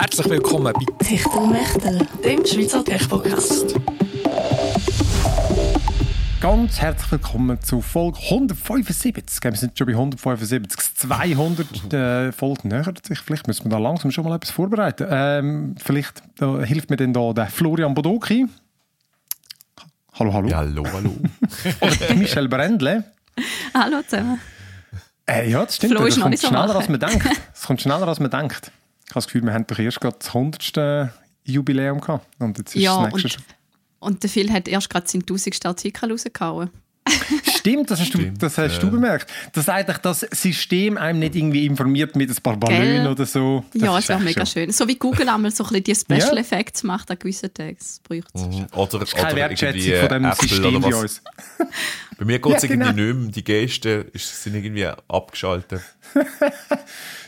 Herzlich willkommen bei Techtelmechtel, dem Schweizer Tech-Podcast. Ganz herzlich willkommen zu Folge 175. Wir sind schon bei 175, 200 äh, Folgen näher. Vielleicht müssen wir da langsam schon mal etwas vorbereiten. Ähm, vielleicht da hilft mir denn da der Florian Bodoki. Hallo, hallo. Ja, hallo, hallo. Oder Michel Brendle. Hallo zusammen. Äh, ja, das stimmt. Flo ist das noch kommt nicht so schneller, als man denkt. Es kommt schneller, als man denkt. Ich habe das Gefühl, wir haben doch erst gerade das 100. Jubiläum gehabt. Und jetzt ist Ja, das nächste und, und der Phil hat erst gerade seinen 1000. Artikel rausgehauen. Stimmt, das hast, du, Stimmt, das hast ja. du bemerkt. Dass eigentlich das System einem nicht irgendwie informiert mit ein paar Ballonen Gell? oder so. Das ja, ist es wäre mega schon- schön. So wie Google einmal so ein bisschen die Special Ja. Effects macht an gewissen Tagen. Das braucht es. Mhm. Oder, Das ist keine oder Wertschätzung von dem Apple System oder bei uns. Bei mir geht es Ja, irgendwie genau. nicht mehr. Die Gesten ist- sind irgendwie abgeschaltet.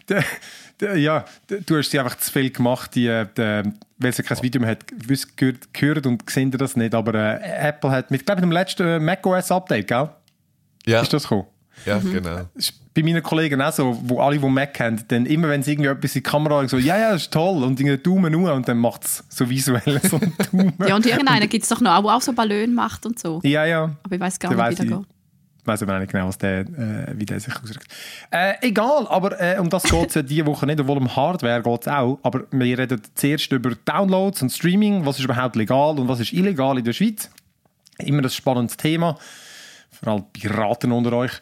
Der- ja, du hast sie einfach zu viel gemacht, die, äh, der, weil sie kein Video mehr hat, gehört, gehört und gesehen das nicht. Aber äh, Apple hat mit, glaube ich, dem letzten äh, macOS-Update, gell? Ja, Ist das gekommen? ja genau. Das ist bei meinen Kollegen auch so, wo alle, die Mac haben, dann immer, wenn sie irgendwie etwas in die Kamera haben, so, ja, ja, das ist toll, und irgendwie Daumen nur und dann macht es so visuell so einen Daumen. Ja, und irgendeinen gibt es doch noch, der auch so Ballon macht und so. ja, ja. Aber ich weiß gar Der nicht, wie der geht. Weiß aber nicht genau, was der, äh, wie der sich ausdrückt. Äh, egal, aber äh, um das geht es ja diese Woche nicht, obwohl um Hardware geht es auch. Aber wir reden zuerst über Downloads und Streaming. Was ist überhaupt legal und was ist illegal in der Schweiz? Immer ein spannendes Thema. Vor allem Piraten unter euch.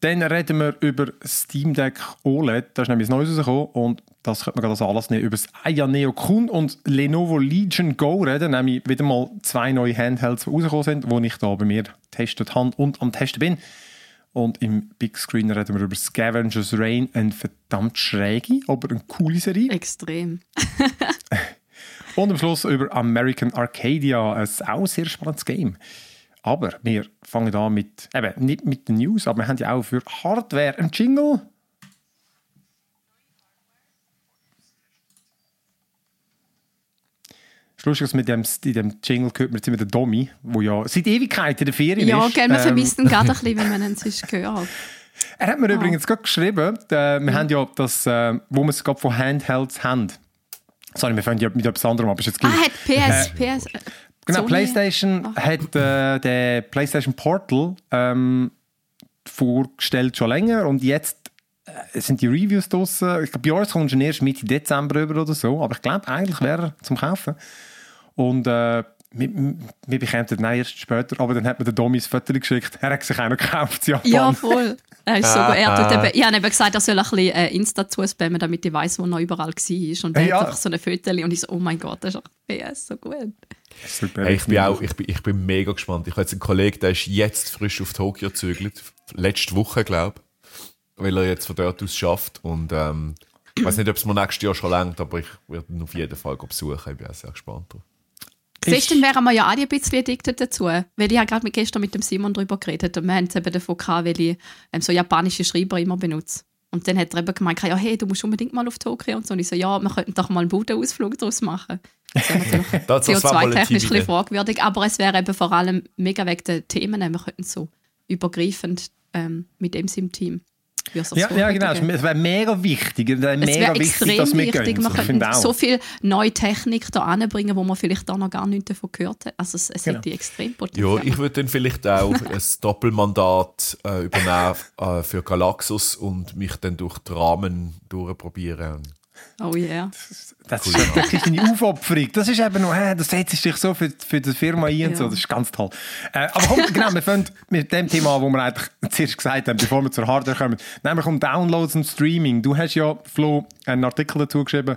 Dann reden wir über Steam Deck OLED. Da ist nämlich das Neues rausgekommen. Und das könnte man gerade als Anlass nehmen, über das Aya Neo Kun und Lenovo Legion Go reden. Nämlich wieder mal zwei neue Handhelds, die rausgekommen sind, die ich da bei mir getestet habe und am Testen bin. Und im Big Screen reden wir über Scavengers Rain, eine verdammt schräge, aber eine coole Serie. Extrem. Und am Schluss über American Arcadia, ein auch sehr spannendes Game. Aber wir fangen an mit, eben nicht mit den News, aber wir haben ja auch für Hardware einen Jingle. Das ist lustig, dass mit dem, in dem Jingle gehört man jetzt immer den Domi, der ja seit Ewigkeit in der Ferien Ja, ist. gell, man Ähm, vermisst ihn gerade ein bisschen, wenn man ihn sonst gehört. Er hat mir übrigens gerade geschrieben, äh, wir haben ja das, äh, wo wir es gerade von Handhelds haben. Sorry, wir fangen ja mit etwas anderem ab, ist jetzt Ah, hat PS, PS. Genau, Sony- PlayStation hat äh, den PlayStation Portal ähm, vorgestellt schon länger und jetzt äh, sind die Reviews draussen. Ich glaube, bei uns kommt schon erst Mitte Dezember über oder so, aber ich glaube, eigentlich wäre er zum Kaufen. Und äh, wir, wir bekommen den nein, erst später, aber dann hat mir der Domi das Foto geschickt. Er hat sich auch noch gekauft, in Japan. Ja, voll. Er ist so Ah, gut. Er tut ah. ich habe eben gesagt, er soll ein bisschen äh, Insta zuspammen, damit ich weiß, wo er überall war. Und er Ja. hat einfach so ein Foto und ich so, oh mein Gott, das ist auch PS so gut. Hey, ich, bin auch, ich, bin, ich bin mega gespannt. Ich habe jetzt einen Kollegen, der ist jetzt frisch auf Tokio gezögert. Letzte Woche, glaube ich. Weil er jetzt von dort aus schafft. Und ähm, ich weiß nicht, ob es mir nächstes Jahr schon langt, aber ich werde ihn auf jeden Fall besuchen. Ich bin auch sehr gespannt drauf. Siehst du, dann wären wir ja alle ein bisschen addicted dazu. Weil ich habe gerade mit- gestern mit dem Simon darüber geredet und wir haben es eben davon gehabt, weil ich ähm, so japanische Schreiber immer benutze. Und dann hat er eben gemeint, ja, hey, du musst unbedingt mal auf Tokio und so. Und ich so, ja, wir könnten doch mal einen Budenausflug daraus machen. Das wäre natürlich Das, das war mal eine CO2-technisch ein bisschen Teamidee. fragwürdig, aber es wäre eben vor allem mega wegen den Themen, wir könnten so übergreifend ähm, mit dem im Team. Ja, ja, genau. weitergeben. Es wäre mega wichtig. Es wäre mega wichtig, extrem dass wir wichtig. gehen. Wir Ich könnten finde auch. so viel neue Technik da anbringen, wo man vielleicht da noch gar nichts davon gehört hat. Also es, es Genau. hätte extrem Ja, Potenzial. ich würde dann vielleicht auch ein Doppelmandat äh, übernehmen äh, für Galaxus und mich dann durch die Rahmen durchprobieren. Oh yeah. Das ist ja wirklich eine Aufopferung. Das ist eben noch, hä, das setzt dich so für, für die Firma ein und Ja. so. Das ist ganz toll. Äh, aber komm, genau, wir fangen mit dem Thema an, wo wir eigentlich zuerst gesagt haben, bevor wir zur Hardware kommen. Nämlich um Downloads und Streaming. Du hast ja, Flo, einen Artikel dazu geschrieben,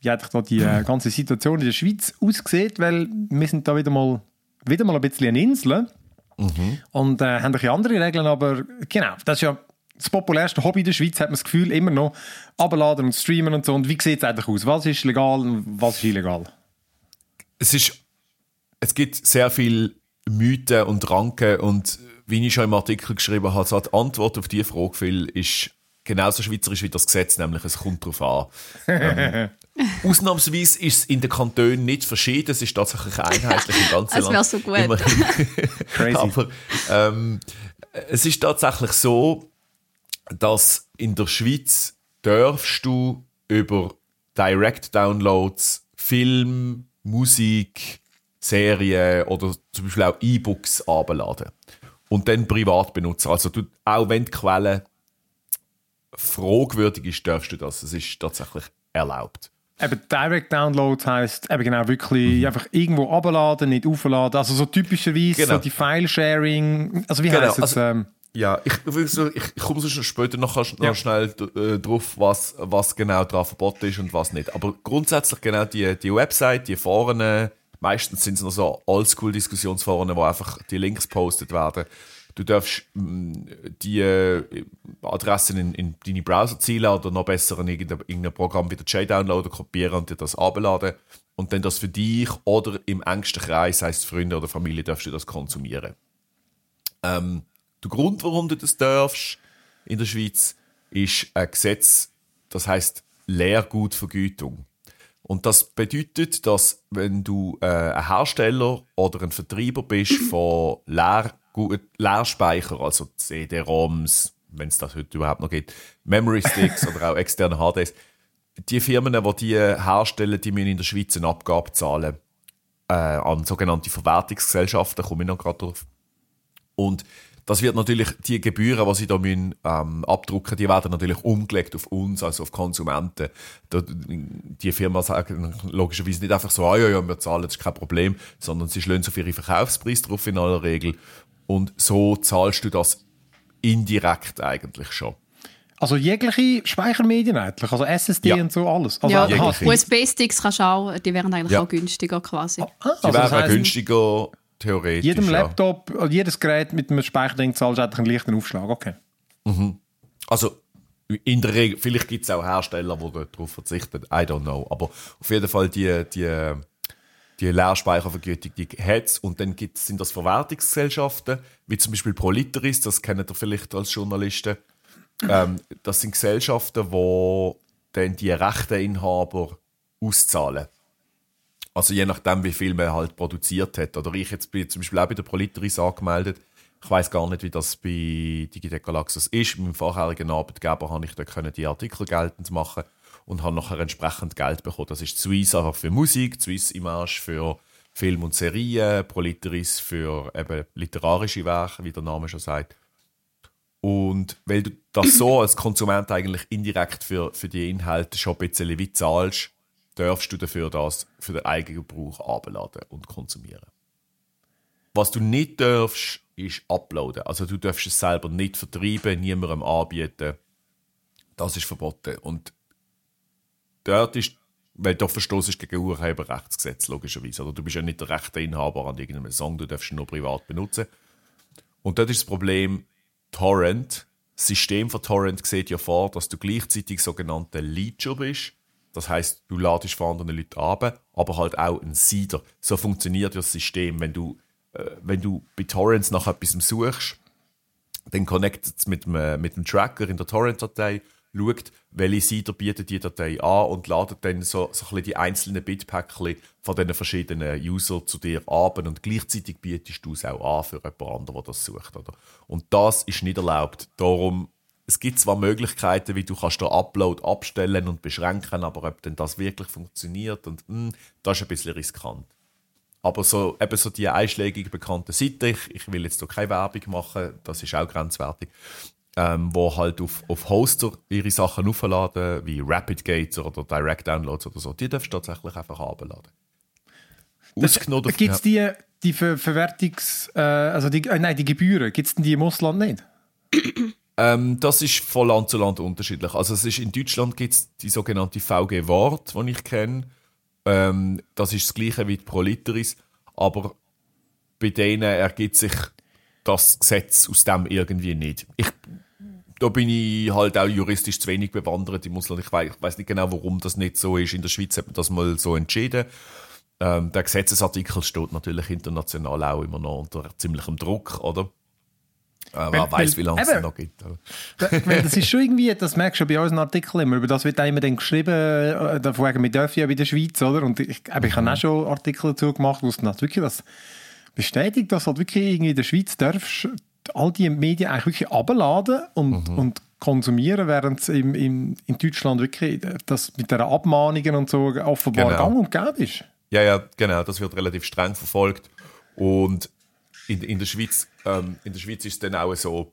wie eigentlich die äh, ganze Situation in der Schweiz aussieht, weil wir sind da wieder mal, wieder mal ein bisschen eine Insel und äh, haben ein bisschen andere Regeln, aber genau, das ist ja das populärste Hobby in der Schweiz, hat man das Gefühl, immer noch abladen und streamen und so. Und wie sieht es eigentlich aus? Was ist legal und was ist illegal? es ist, es gibt sehr viel Mythen und Ranken und wie ich schon im Artikel geschrieben habe, so die Antwort auf diese Frage, Phil, ist genauso schweizerisch wie das Gesetz, nämlich es kommt darauf an. ähm, ausnahmsweise ist es in den Kantonen nicht verschieden, es ist tatsächlich einheitlich im ganzen Es wär Land. so gut. Crazy. Aber ähm, es ist tatsächlich so, dass in der Schweiz darfst du über Direct-Downloads, Film, Musik, Serien oder zum Beispiel auch E-Books abladen. Und dann privat benutzen. Also du, auch wenn die Quelle fragwürdig ist, darfst du das. Es ist tatsächlich erlaubt. Eben Direct Downloads heisst eben genau wirklich einfach irgendwo abladen, nicht aufladen. Also so typischerweise Genau. so die File-Sharing. Also wie Genau, heisst es? also- ähm, Ja, ich, ich, komme sonst später noch, noch Ja. schnell äh, drauf, was, was genau daran verboten ist und was nicht. Aber grundsätzlich genau die, die Website, die Foren, meistens sind es noch so Oldschool-Diskussionsforen, wo einfach die Links postet werden. Du darfst mh, die äh, Adressen in, in deine Browser zielen oder noch besser in irgendein, irgendein Programm wie der JDownloader kopieren und dir das abladen. Und dann das für dich oder im engsten Kreis, heißt Freunde oder Familie, darfst du das konsumieren. Ähm, der Grund, warum du das darfst in der Schweiz, ist ein Gesetz, das heißt Leergutvergütung. Und das bedeutet, dass wenn du äh, ein Hersteller oder ein Vertreiber bist von Leergut, Leerspeicher, also CD-ROMs, wenn es das heute überhaupt noch gibt, Memory Sticks oder auch externe HDs, die Firmen, die die herstellen, die müssen in der Schweiz eine Abgabe zahlen äh, an sogenannte Verwertungsgesellschaften, komme ich noch gerade drauf. Und das wird natürlich, die Gebühren, die sie da müssen, ähm, abdrucken, die werden natürlich umgelegt auf uns, also auf Konsumenten. Da, die Firma sagen logischerweise nicht einfach so, ah, ja, ja, wir zahlen, das ist kein Problem, sondern sie schlagen auf ihre Verkaufspreis drauf in aller Regel. Und so zahlst du das indirekt eigentlich schon. also jegliche Speichermedien eigentlich, also SSD Ja. und so alles. Also, ja. USB-Sticks kannst du auch, die wären eigentlich Ja. auch günstiger quasi. ah, Die also das wären heisst, günstiger, theoretisch. jedem ja. Laptop, oder jedes Gerät mit einem Speicherding zahlst du einen leichten Aufschlag. Okay. Also in der Regel, vielleicht gibt es auch Hersteller, die darauf verzichten, I don't know. Aber auf jeden Fall die, die, die Leerspeichervergütung, die hat es. Und dann gibt's, sind das Verwertungsgesellschaften, wie zum Beispiel Proliteris, das kennt ihr vielleicht als Journalisten. Ähm, das sind Gesellschaften, die dann die Rechteinhaber auszahlen. Also je nachdem, wie viel man halt produziert hat. Oder ich jetzt bin zum Beispiel auch bei der Proliteris angemeldet. Ich weiß gar nicht, wie das bei Digitec Galaxus ist. Mit meinem vorherigen Arbeitgeber habe ich da können die Artikel geltend machen und habe nachher entsprechend Geld bekommen. Das ist Swiss einfach für Musik, Swiss Image für Film und Serien, Proliteris für eben literarische Werke, wie der Name schon sagt. Und weil du das so als Konsument eigentlich indirekt für, für die Inhalte schon ein bisschen wie zahlst, darfst du dafür das für den eigenen Gebrauch abladen und konsumieren. Was du nicht darfst, ist uploaden. Also du darfst es selber nicht vertreiben, niemandem anbieten. Das ist verboten. Und dort ist, weil du verstoßt gegen Urheberrechtsgesetz, logischerweise. Oder du bist ja nicht der rechte Inhaber an irgendeinem Song, du darfst ihn nur privat benutzen. Und dort ist das Problem, Torrent, das System von Torrent sieht ja vor, dass du gleichzeitig sogenannter Leacher bist. Das heißt, du ladest von anderen Leuten ab, aber halt auch ein Seeder. So funktioniert das System. Wenn du, äh, wenn du bei Torrents nach etwas suchst, dann connectet es mit dem, mit dem Tracker in der Torrent-Datei, schaut, welche Seite bietet die Datei an und ladet dann so, so ein bisschen die einzelnen Bitpäckchen von diesen verschiedenen User zu dir ab und gleichzeitig bietest du es auch an für jemand anderen, der das sucht. Oder? Und das ist nicht erlaubt. Darum, es gibt zwar Möglichkeiten, wie du kannst den Upload abstellen und beschränken, aber ob denn das wirklich funktioniert, und mh, das ist ein bisschen riskant. Aber so, eben so die einschlägig bekannten Seiten, ich, ich will jetzt hier keine Werbung machen, das ist auch grenzwertig, ähm, wo halt auf, auf Hoster ihre Sachen aufladen, wie Rapid Gates oder Direct Downloads oder so, die darfst du tatsächlich einfach abladen. Ausgenommen Gibt es die, die Ver Verwertungs-, äh, also die, äh, nein, die Gebühren, gibt es die im Ausland nicht? Ähm, das ist von Land zu Land unterschiedlich. Also es ist, in Deutschland gibt es die sogenannte VG Wort, die ich kenne. Ähm, das ist das gleiche wie die Proliteris, aber bei denen ergibt sich das Gesetz aus dem irgendwie nicht. Ich, da bin ich halt auch juristisch zu wenig bewandert im Ausland. Ich weiß, ich weiß nicht genau, warum das nicht so ist. In der Schweiz hat man das mal so entschieden. Ähm, der Gesetzesartikel steht natürlich international auch immer noch unter ziemlichem Druck, oder? Äh, Weil- weiß, wie lange es eben. noch gibt. aber- Weil das ist schon irgendwie, das merkst du bei unseren Artikeln immer, über das wird immer dann geschrieben, äh, davon wegen, wir dürfen ja bei der Schweiz, oder? Und ich, aber ich habe auch schon Artikel dazu gemacht, wo es dann halt wirklich das bestätigt, dass halt wirklich irgendwie in der Schweiz darfst all die Medien eigentlich wirklich abladen und, und konsumieren, während es in, in, in Deutschland wirklich das mit der Abmahnungen und so offenbar Genau. gang und gäbe ist. Ja, ja, genau, das wird relativ streng verfolgt. Und in, in, der, Schweiz, ähm, in der Schweiz ist es dann auch so,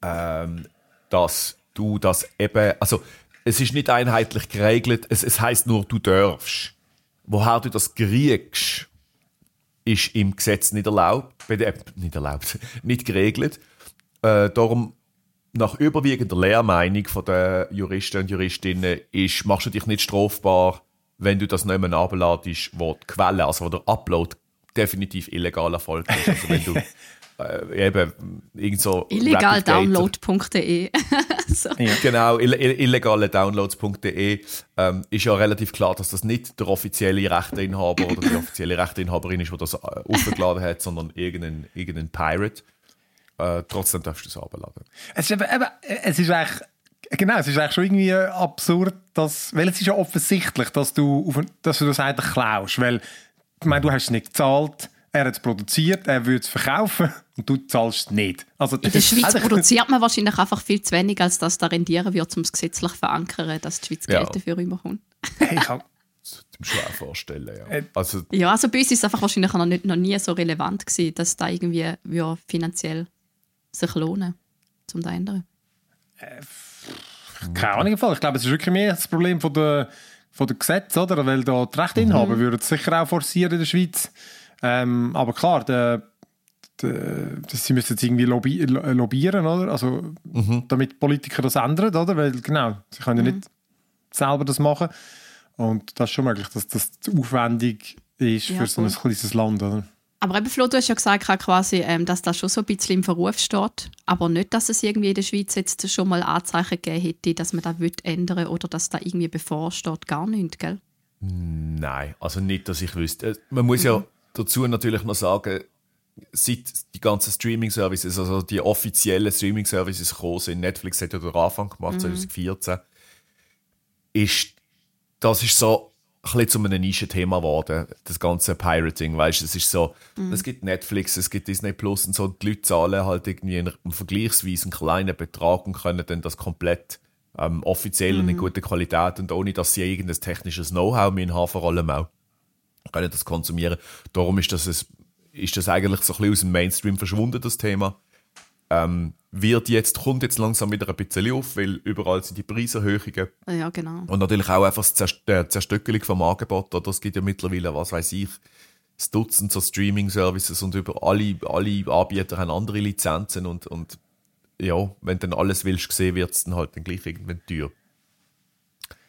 ähm, dass du das eben, also es ist nicht einheitlich geregelt, es, es heißt nur, du darfst. Woher du das kriegst, ist im Gesetz nicht erlaubt, äh, nicht erlaubt, nicht geregelt. Äh, darum, nach überwiegender Lehrmeinung von der Juristen und Juristinnen ist, machst du dich nicht strafbar, wenn du das nicht mehr abladest, wo die Quelle, also wo der Upload definitiv illegal erfolgt ist. Also wenn du äh, eben irgend so Illegaldownload.de. so. Genau, ill ill illegaledownloads.de ähm, ist ja relativ klar, dass das nicht der offizielle Rechteinhaber oder die offizielle Rechteinhaberin ist, die das äh, aufgeladen hat, sondern irgendein, irgendein Pirate. Äh, trotzdem darfst du es abladen. Es ist, eben, eben, es ist eigentlich, genau, es ist eigentlich schon irgendwie absurd, dass, weil es ist ja offensichtlich, dass du, auf, dass du das eigentlich klaust, weil, ich meine, du hast es nicht gezahlt, er hat es produziert, er würde es verkaufen und du zahlst es nicht. Also, In der Schweiz produziert man wahrscheinlich einfach viel zu wenig, als dass da rendieren wird, um es gesetzlich zu verankern, dass die Schweiz Ja. Geld dafür überkommt. Hey, ich Das ist mir schwer vorstellen, ja. Äh, Also, Ja, also bei uns ist es einfach wahrscheinlich noch, nicht, noch nie so relevant gewesen, dass da irgendwie ja, finanziell sich lohnen, zum da ändern. Keine Ahnung, ich glaube, es ist wirklich mehr das Problem von der, von der Gesetz, oder? Weil da die Rechteinhaber würden es sicher auch forcieren in der Schweiz. Ähm, aber klar, der, der, sie müssen jetzt irgendwie lobby, lo- lobbyieren, oder? Also, damit Politiker das ändern, oder? Weil, genau, sie können ja nicht selber das machen. Und das ist schon möglich, dass das zu aufwendig ist Ja, für so ein kleines Land, oder? Aber eben, Flo, du hast ja gesagt, quasi, ähm, dass das schon so ein bisschen im Verruf steht, aber nicht, dass es irgendwie in der Schweiz jetzt schon mal Anzeichen gegeben hätte, dass man das will ändern oder dass da irgendwie bevorsteht, gar nicht, gell? nein, also nicht, dass ich wüsste. Äh, Man muss ja dazu natürlich noch sagen, seit die ganzen Streaming-Services, also die offiziellen Streaming-Services gekommen sind, Netflix hat ja den Anfang gemacht, 2014, ist, das ist so bisschen zu einem Nischenthema geworden, das ganze Pirating, weißt du, es ist so, es gibt Netflix, es gibt Disney Plus und so, und die Leute zahlen halt irgendwie einen, vergleichsweise einen kleinen Betrag und können dann das komplett ähm, offiziell und in guter Qualität und ohne, dass sie irgendein technisches Know-how mehr haben, vor allem auch, können das konsumieren. Darum ist das, ein, ist das eigentlich so ein bisschen aus dem Mainstream verschwunden, das Thema. Ähm, wird jetzt, kommt jetzt langsam wieder ein bisschen auf, weil überall sind die Preiserhöhungen Ja, genau. und natürlich auch einfach das äh, Zerstückelung vom Angebot. Oder? Es gibt ja mittlerweile, was weiß ich, das Dutzend so Streaming-Services und über alle, alle Anbieter haben andere Lizenzen und, und ja, wenn dann alles willst sehen, wird es dann halt dann gleich irgendwann teuer.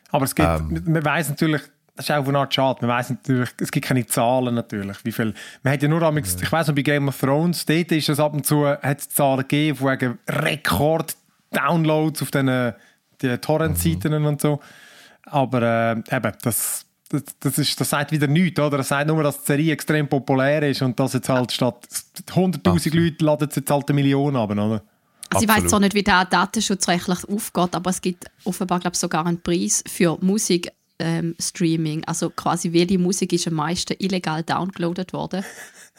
Aber es gibt, Ähm. man weiß natürlich, das ist auch eine Art schade, man weiß natürlich, es gibt keine Zahlen natürlich, wie viel, man hat ja nur einmal, ich weiß noch, bei Game of Thrones, dort ist es ab und zu, hat es Zahlen gegeben, von wegen Rekord-Downloads auf den die Torrent-Seiten und so, aber äh, eben, das, das, das, ist, das sagt wieder nichts, oder? Das sagt nur, dass die Serie extrem populär ist und dass jetzt halt statt 100'000 Leute laden jetzt halt eine Million ab, oder? Also ich weiß zwar nicht, wie der datenschutzrechtlich aufgeht, aber es gibt offenbar glaub, sogar einen Preis für Musik. Ähm, Streaming, also quasi welche Musik ist am meisten illegal downgeloadet worden.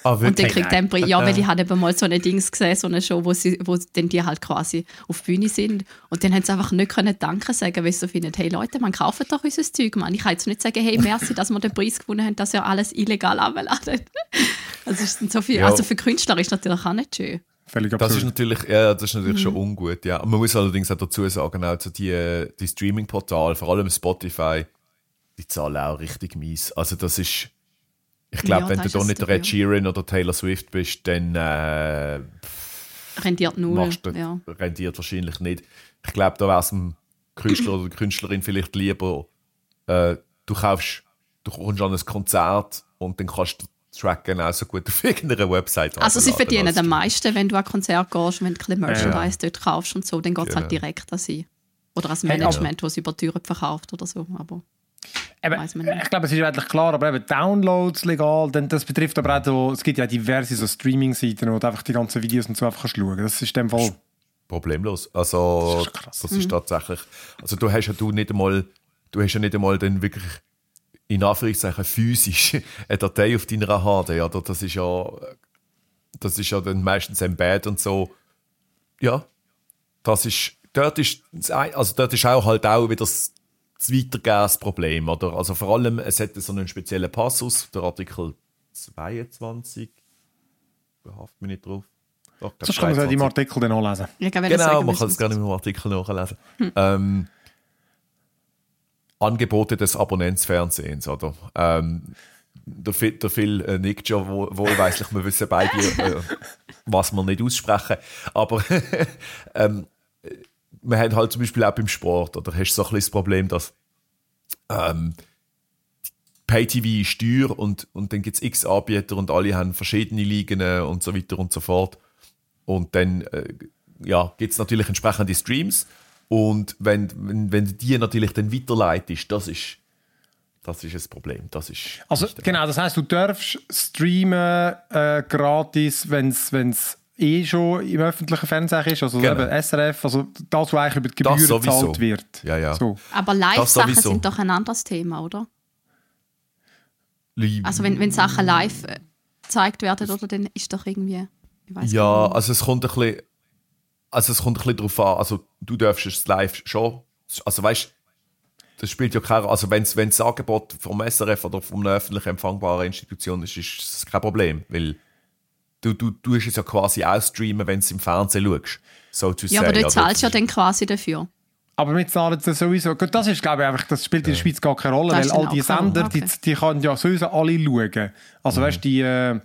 Ah, Und dann kriegt Preis, ja, weil Äh. ich habe eben mal so eine Dings gesehen, so eine Show, wo, sie, wo dann die halt quasi auf die Bühne sind und dann haben sie einfach nicht können Danke sagen, weil sie so finden, hey Leute, man kauft doch unser Zeug, man. Ich kann jetzt nicht sagen, hey, merci, dass wir den Preis gewonnen haben, dass ihr alles illegal abladen. Also, ist so viel, Ja. also für Künstler ist natürlich auch nicht schön. Völlig Das ist natürlich, ja, das ist natürlich schon ungut, ja. Man muss allerdings auch dazu sagen, also die, die Streaming-Portale, vor allem Spotify, die zahlen auch richtig mies. Also das ist, ich glaube, Ja, wenn du da es nicht der dafür. Ed Sheeran oder Taylor Swift bist, dann äh, Rendiert null. ja. rendiert wahrscheinlich nicht. Ich glaube, da wäre es dem Künstler oder der Künstlerin vielleicht lieber, äh, du kaufst, du kommst an ein Konzert und dann kannst du den Track genauso gut auf irgendeiner Website Also sie verdienen als am meisten, wenn du an ein Konzert gehst, wenn du ein bisschen Merchandise dort kaufst und so, dann geht es halt Genau. direkt an sie. Oder als Hey, Management, das über die Türen verkauft oder so. Aber Eben, ich glaube, es ist eigentlich klar, aber eben Downloads legal, denn das betrifft aber auch, so, es gibt ja diverse so Streaming-Seiten, wo du einfach die ganzen Videos und so einfach kannst schauen. Das ist in dem Fall. Problemlos. Also, Das ist krass. das ist tatsächlich. Also, du hast ja du nicht einmal, du hast ja nicht einmal dann wirklich in Anführungszeichen physisch eine Datei auf deiner HD. Oder? Das ist ja, das ist ja dann meistens Embed und so. Ja, das ist, dort ist, das ein- also dort ist auch halt auch wieder das, das Weitergehen-Problem, oder? Also vor allem, es hat so einen speziellen Passus, der Artikel 22, behaft mich nicht drauf. Doch, Sonst kann man es ja im 22. Artikel dann nachlesen. Ich glaube, Genau, sagen, man wir kann es gerne im Artikel nachlesen. Ähm, Angebote des Abonnentsfernsehens, oder? Ähm, der Phil, der Phil äh, nickt schon wohl, wohlweislich, wir wissen beide, äh, was wir nicht aussprechen. Aber ähm, wir haben halt zum Beispiel auch beim Sport, oder hast du so ein bisschen das Problem, dass ähm, Pay-TV ist teuer und, und dann gibt es x Anbieter und alle haben verschiedene Ligen und so weiter und so fort. Und dann äh, ja, gibt es natürlich entsprechende Streams. Und wenn, wenn, wenn die natürlich dann weiterleitest, das ist, das ist ein Problem. Das ist Also genau, das heißt, du darfst streamen äh, gratis, wenn es eh schon im öffentlichen Fernsehen ist, also Genau. eben SRF, also das, was eigentlich über die Das Gebühren gezahlt wird. Ja, ja. So. Aber Das Live-Sachen sind doch ein anderes Thema, oder? Li- Also wenn, wenn Sachen live äh, gezeigt werden, oder dann ist doch irgendwie... Ja, also es kommt ein bisschen, also es kommt ein bisschen darauf an. Also du darfst es live schon. Also weißt das spielt ja keine Also wenn es das Angebot vom SRF oder von einer öffentlich empfangbaren Institution ist, ist es kein Problem. Weil du, du, du tust es ja quasi ausstreamen, wenn du es im Fernsehen schaust. So to ja, aber say. zahlst du ja Also, dann quasi dafür. Aber wir zahlen das sowieso. Gut, das ist, glaube ich, einfach, das spielt in der Schweiz gar keine Rolle, Das weil ist all die auch Sender, Rolle, die, okay. die können ja sowieso alle schauen. Also, weißt du, die, äh,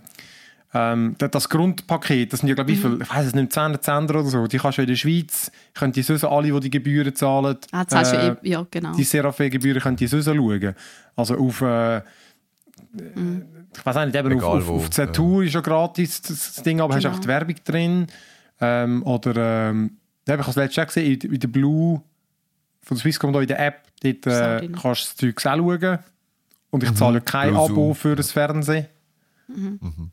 ähm, das- das Grundpaket, das sind ja, glaube ich, wie viel, ich weiß es nicht, 200 Sender oder so, die kannst du in der Schweiz, können die sowieso alle, die die Gebühren zahlen, Ah, zahlst äh, du eh, ja, genau. die Seraphim-Gebühren können die sowieso schauen. Also auf, äh, ich weiß nicht, eben Egal auf, auf, auf Z-Tour ist ja gratis das das Ding, aber hast Genau. einfach die Werbung drin. Ähm, oder, ähm, da habe ich das letzte Jahr gesehen, in, in der Blue von der Swisscom da in der App, dort Ist auch äh, drin. kannst du das Zeug auch schauen. Und ich zahle kein Blue Abo Zoom, für das Fernsehen.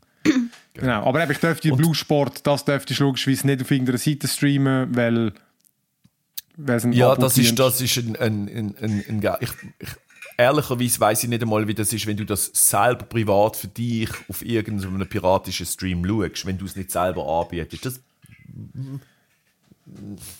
Genau, aber eben, ich dürfte Blue Sport, das dürfte ich logischerweise nicht auf irgendeiner Seite streamen, weil, weil es ein Ja, Abo das ist, das ist ein, ein, ein, ein, ich, ich, Ehrlicherweise weiß ich nicht einmal, wie das ist, wenn du das selber privat für dich auf irgendeinem piratischen Stream schaust, wenn du es nicht selber anbietest. Das,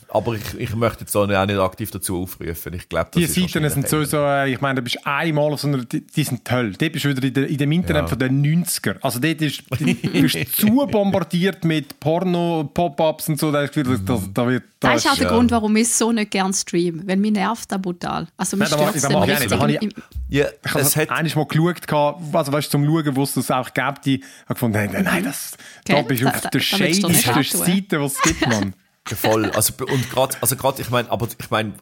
aber ich, ich möchte jetzt auch nicht, auch nicht aktiv dazu aufrufen. Ich glaube, das Die Seiten sind sowieso, äh, ich meine, du bist einmal auf so einer, die, die sind toll. Dort bist du wieder in, der, in dem Internet Ja. von den 90er. Also dort ist, du bist zu bombardiert mit Porno, Pop-Ups und so. Da, du das, das, da wird, Das ist auch der ja. Grund, warum ich so nicht gerne streame. Weil mich nervt das brutal. Also mich Nein, da stört da es dann ich richtig. Da ich- Ja, Ich habe es hat, eines mal geschaut, also weißt, du, zum Schauen, wo es das auch gibt, die habe gefunden, nein, nein, das, da Gell? bist du Da- auf da- der da du antun. Seite, was es gibt, Mann. Voll. Also, und gerade, also gerade, ich meine, aber ich meine,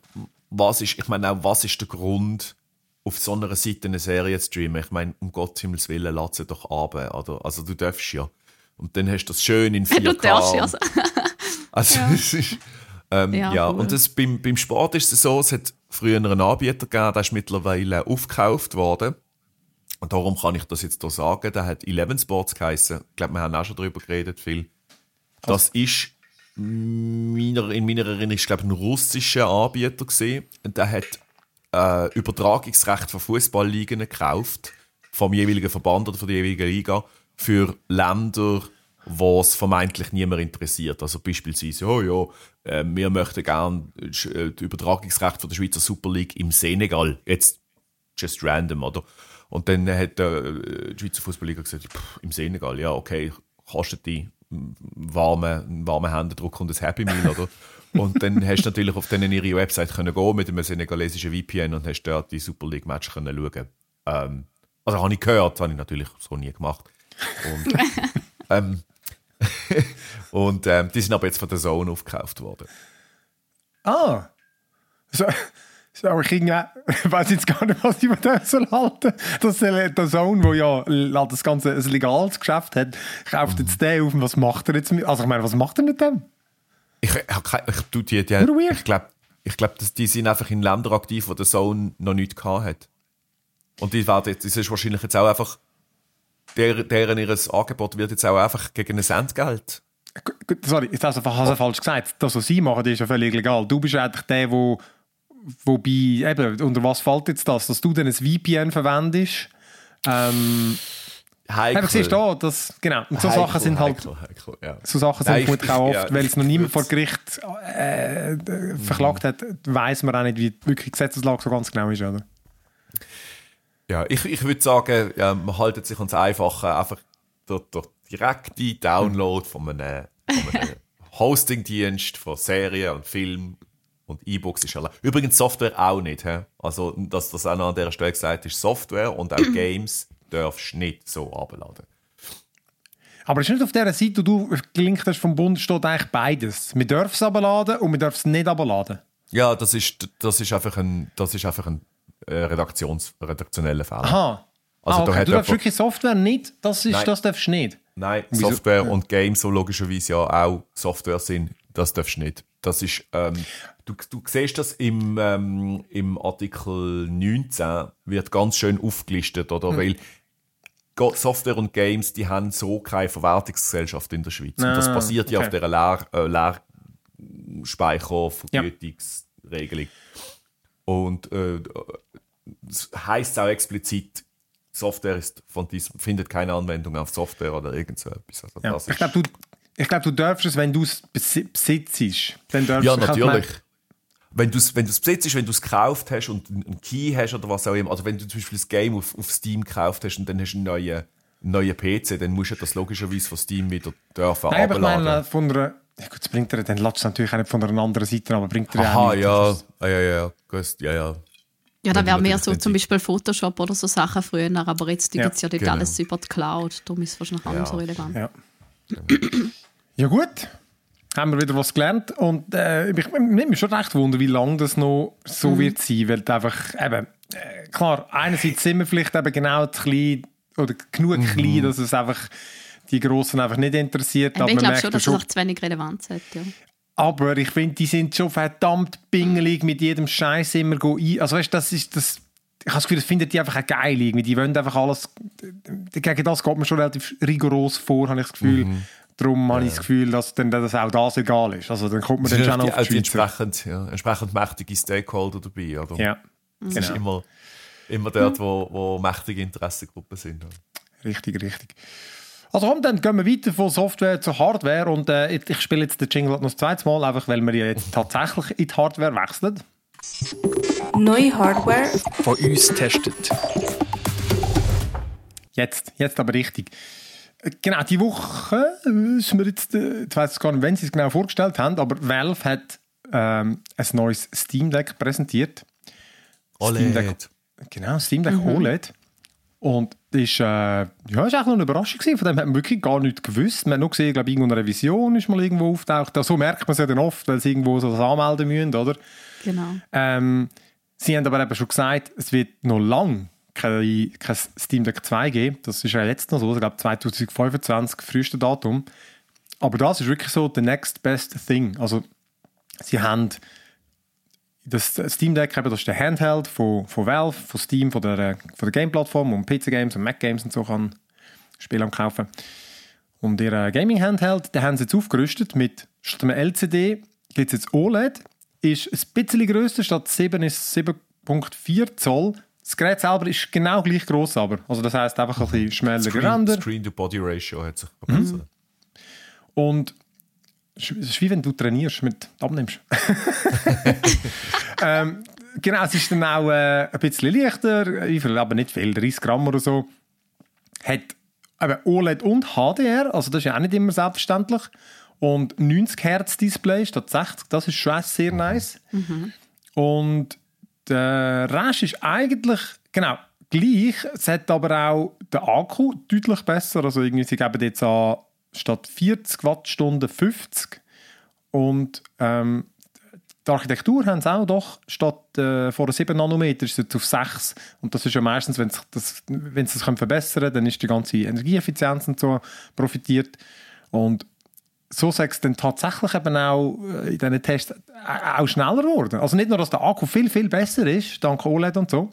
was ist, ich meine auch, was ist der Grund, auf so einer Seite eine Serie zu streamen? Ich meine, um Gottes Himmels Willen, lass sie doch ab, oder? Also, du darfst ja. Und dann hast du das schön in 4K. Du darfst ja. so- Also, es ist, ähm, ja, Ja, cool. und das, beim, beim Sport ist es so, es hat früher einen Anbieter gegeben, der ist mittlerweile aufgekauft worden. Und darum kann ich das jetzt hier sagen. Der hat Eleven Sports geheißen. Ich glaube, wir haben auch schon darüber geredet, viel. Das ist meiner, in meiner Erinnerung ist, glaube ein russischer Anbieter gesehen. Und der hat äh, Übertragungsrecht von Fußballligen gekauft vom jeweiligen Verband oder von der jeweiligen Liga für Länder, wo es vermeintlich niemand interessiert. Also beispielsweise, oh ja, äh, wir möchten gerne äh, das Übertragungsrecht von der Schweizer Super League im Senegal. Jetzt just random, oder? Und dann hat äh, die Schweizer Fußballliga gesagt, pff, im Senegal, ja, okay, kostet die warme, einen warmen Händedruck und ein Happy Meal, oder? Und dann hast du natürlich auf denen ihre Website können gehen mit einem senegalesischen VPN und hast dort die Super League Match können schauen. Ähm, also habe ich gehört, habe ich natürlich so nie gemacht. Und, ähm, und ähm, die sind aber jetzt von der Zone aufgekauft worden. Ah. So aber ich ich weiß jetzt gar nicht, was ich mit dem soll halten. Das ist der Zone, der ja l- das ganze ein legales Geschäft hat, kauft jetzt den auf und was macht er jetzt mit, also ich meine, was macht er mit dem? Ich, ich, ich, ich, die, die, ich glaube, ich glaub, dass die sind einfach in Ländern aktiv, wo der Zone noch nichts gehabt hat. Und die werden jetzt, das ist wahrscheinlich jetzt auch einfach, der, deren ihres Angebot wird jetzt auch einfach gegen ein Centgeld. Sorry, hast du also falsch gesagt. Das, was sie machen, das ist ja völlig legal. Du bist eigentlich der, wo, wobei, eben, unter was fällt jetzt das? Dass du dann ein VPN verwendest, ähm, heikel. Aber siehst du da, das, genau. Und so Sachen sind halt, heikel, heikel, ja. so Sachen Nein, sind ich- vermutlich auch ja, oft, weil es noch ich niemand vor Gericht äh, äh, verklagt hat, weiß man auch nicht, wie wirklich die Gesetzeslage so ganz genau ist, oder? Ja, ich, ich würde sagen, ja, man haltet sich ans Einfache einfach der, der direkte Download von einem, von einem Hosting-Dienst von Serien und Film und E-Books ist erlaubt. Übrigens Software auch nicht. He? Also, dass das auch noch an dieser Stelle gesagt ist, Software und auch Games darfst du nicht so abladen. Aber ist nicht auf dieser Seite, die du gelinkt hast vom Bund, steht eigentlich beides. Wir dürfen es abladen und wir dürfen es nicht abladen. Ja, das ist, das ist einfach ein, das ist einfach ein äh, Redaktions, redaktioneller Fehler. Aha. Also ah, da okay. hat Du darfst wirklich Software nicht, das, ist, Nein. das darfst du nicht. Nein, Wieso? Software und Games, so logischerweise ja auch Software sind, das darfst du nicht. Das ist, ähm, du, du siehst das im, ähm, im Artikel 19, wird ganz schön aufgelistet, oder? Hm. Weil Software und Games, die haben so keine Verwertungsgesellschaft in der Schweiz. und das Ah, basiert ja okay. auf dieser Leer, äh, Leerspeichervergütungsregelung. Und äh, das heisst auch explizit, Software ist von diesem, findet keine Anwendung auf Software oder irgend so etwas. Also Ja. Ich glaube, du, ich glaub, du darfst es, wenn du es besi- besitzt. Dann darfst Ja, du- ich hab natürlich. gemeint- Wenn du es wenn du's besitzt, wenn du es gekauft hast und einen Key hast oder was auch immer, also wenn du zum Beispiel das Game auf, auf Steam gekauft hast und dann hast du einen neuen, einen neuen PC, dann musst du das logischerweise von Steam wieder dürfen Nein, aber ich meine, von einer. Ja, gut, das bringt er, dann lässt es natürlich auch nicht von einer anderen Seite, aber bringt er Aha, nicht. ja, ah, ja, ja, ja, gewusst, ja, ja. Ja, da wäre mehr so nicht zum Beispiel Photoshop oder so Sachen früher, aber jetzt Ja, gibt es ja dort genau. alles über die Cloud. Darum ist es wahrscheinlich auch nicht Ja. so relevant. Ja. ja, gut. Haben wir wieder was gelernt. Und äh, ich nimmt mich schon recht wunder, wie lange das noch so wird sein. Weil einfach, eben, äh, klar, einerseits sind wir vielleicht eben genau zu klein oder genug klein, dass es einfach die Grossen einfach nicht interessiert. Aber ich glaube schon, dass es auch zu wenig Relevanz hat. Ja. Aber ich finde, die sind schon verdammt pingelig mit jedem Scheiß immer go ein. Also weißt, das ist das. Ich habe das Gefühl, das findet die einfach auch geil irgendwie. Die wollen einfach alles. Gegen das geht man schon relativ rigoros vor, habe ich das Gefühl. Darum habe ich das Gefühl, dass dann dass auch das egal ist. Also dann kommt man Es dann schon auch auf die, auch die entsprechend, ja, entsprechend mächtige Stakeholder dabei. Oder? Ja, Es ist genau. immer, immer dort, wo, wo mächtige Interessengruppen sind. oder? Richtig, richtig. Also komm, dann gehen wir weiter von Software zu Hardware und äh, ich ich spiele jetzt den Jingle noch das zweite Mal, einfach weil wir ja jetzt tatsächlich in die Hardware wechseln. Neue Hardware von uns testet. Jetzt, jetzt aber richtig. Genau, die Woche ist mir jetzt, äh, ich weiß gar nicht, wenn sie es genau vorgestellt haben, aber Valve hat ähm, ein neues Steam Deck präsentiert. Steam Deck, OLED. genau, Steam Deck OLED. Und das ist, äh, ja, ist eigentlich noch eine Überraschung gewesen. Von dem hat man wirklich gar nichts gewusst. Man hat nur gesehen, glaube ich, irgendeine Revision ist mal irgendwo auftaucht. So merkt man es ja dann oft, weil sie irgendwo so das anmelden müssen, oder? Genau. Ähm, sie haben aber eben schon gesagt, es wird noch lange kein, kein Steam Deck 2 geben. Das ist ja jetzt noch so, ich glaube 2025, früheste Datum. Aber das ist wirklich so the next best thing. Also sie haben das Steam Deck, eben, das ist der Handheld von, von Valve, von Steam, von der, von der Game-Plattform, man PC-Games und Mac-Games und so kann Spiele kaufen. Und ihr Gaming-Handheld, den haben sie jetzt aufgerüstet mit statt einem LCD gibt es jetzt OLED, ist ein bisschen grösser, statt 7 ist 7.4 Zoll. Das Gerät selber ist genau gleich groß, aber. Also das heißt einfach ein bisschen schmäler Screen, gerendert. Screen-to-Body-Ratio hat sich Mhm. verbessert. Und es ist wie wenn du trainierst, mit abnimmst. ähm, genau, es ist dann auch äh, ein bisschen leichter, wie viel, aber nicht viel, 30 Gramm oder so. Hat eben OLED und HDR, also das ist ja auch nicht immer selbstverständlich. Und 90 Hertz Display statt 60, das ist schon sehr nice. Und der Rest ist eigentlich, genau, gleich. Es hat aber auch der Akku deutlich besser. Also irgendwie, sie geben jetzt an statt 40 Wattstunden 50. Und ähm, die Architektur haben sie auch doch, statt äh, vor 7 Nanometer ist es jetzt auf 6. Und das ist ja meistens, wenn sie das, wenn sie das können verbessern können, dann ist die ganze Energieeffizienz und so profitiert. Und so sagt es dann tatsächlich eben auch äh, in diesen Tests äh, auch schneller geworden. Also nicht nur, dass der Akku viel, viel besser ist, dank OLED und so.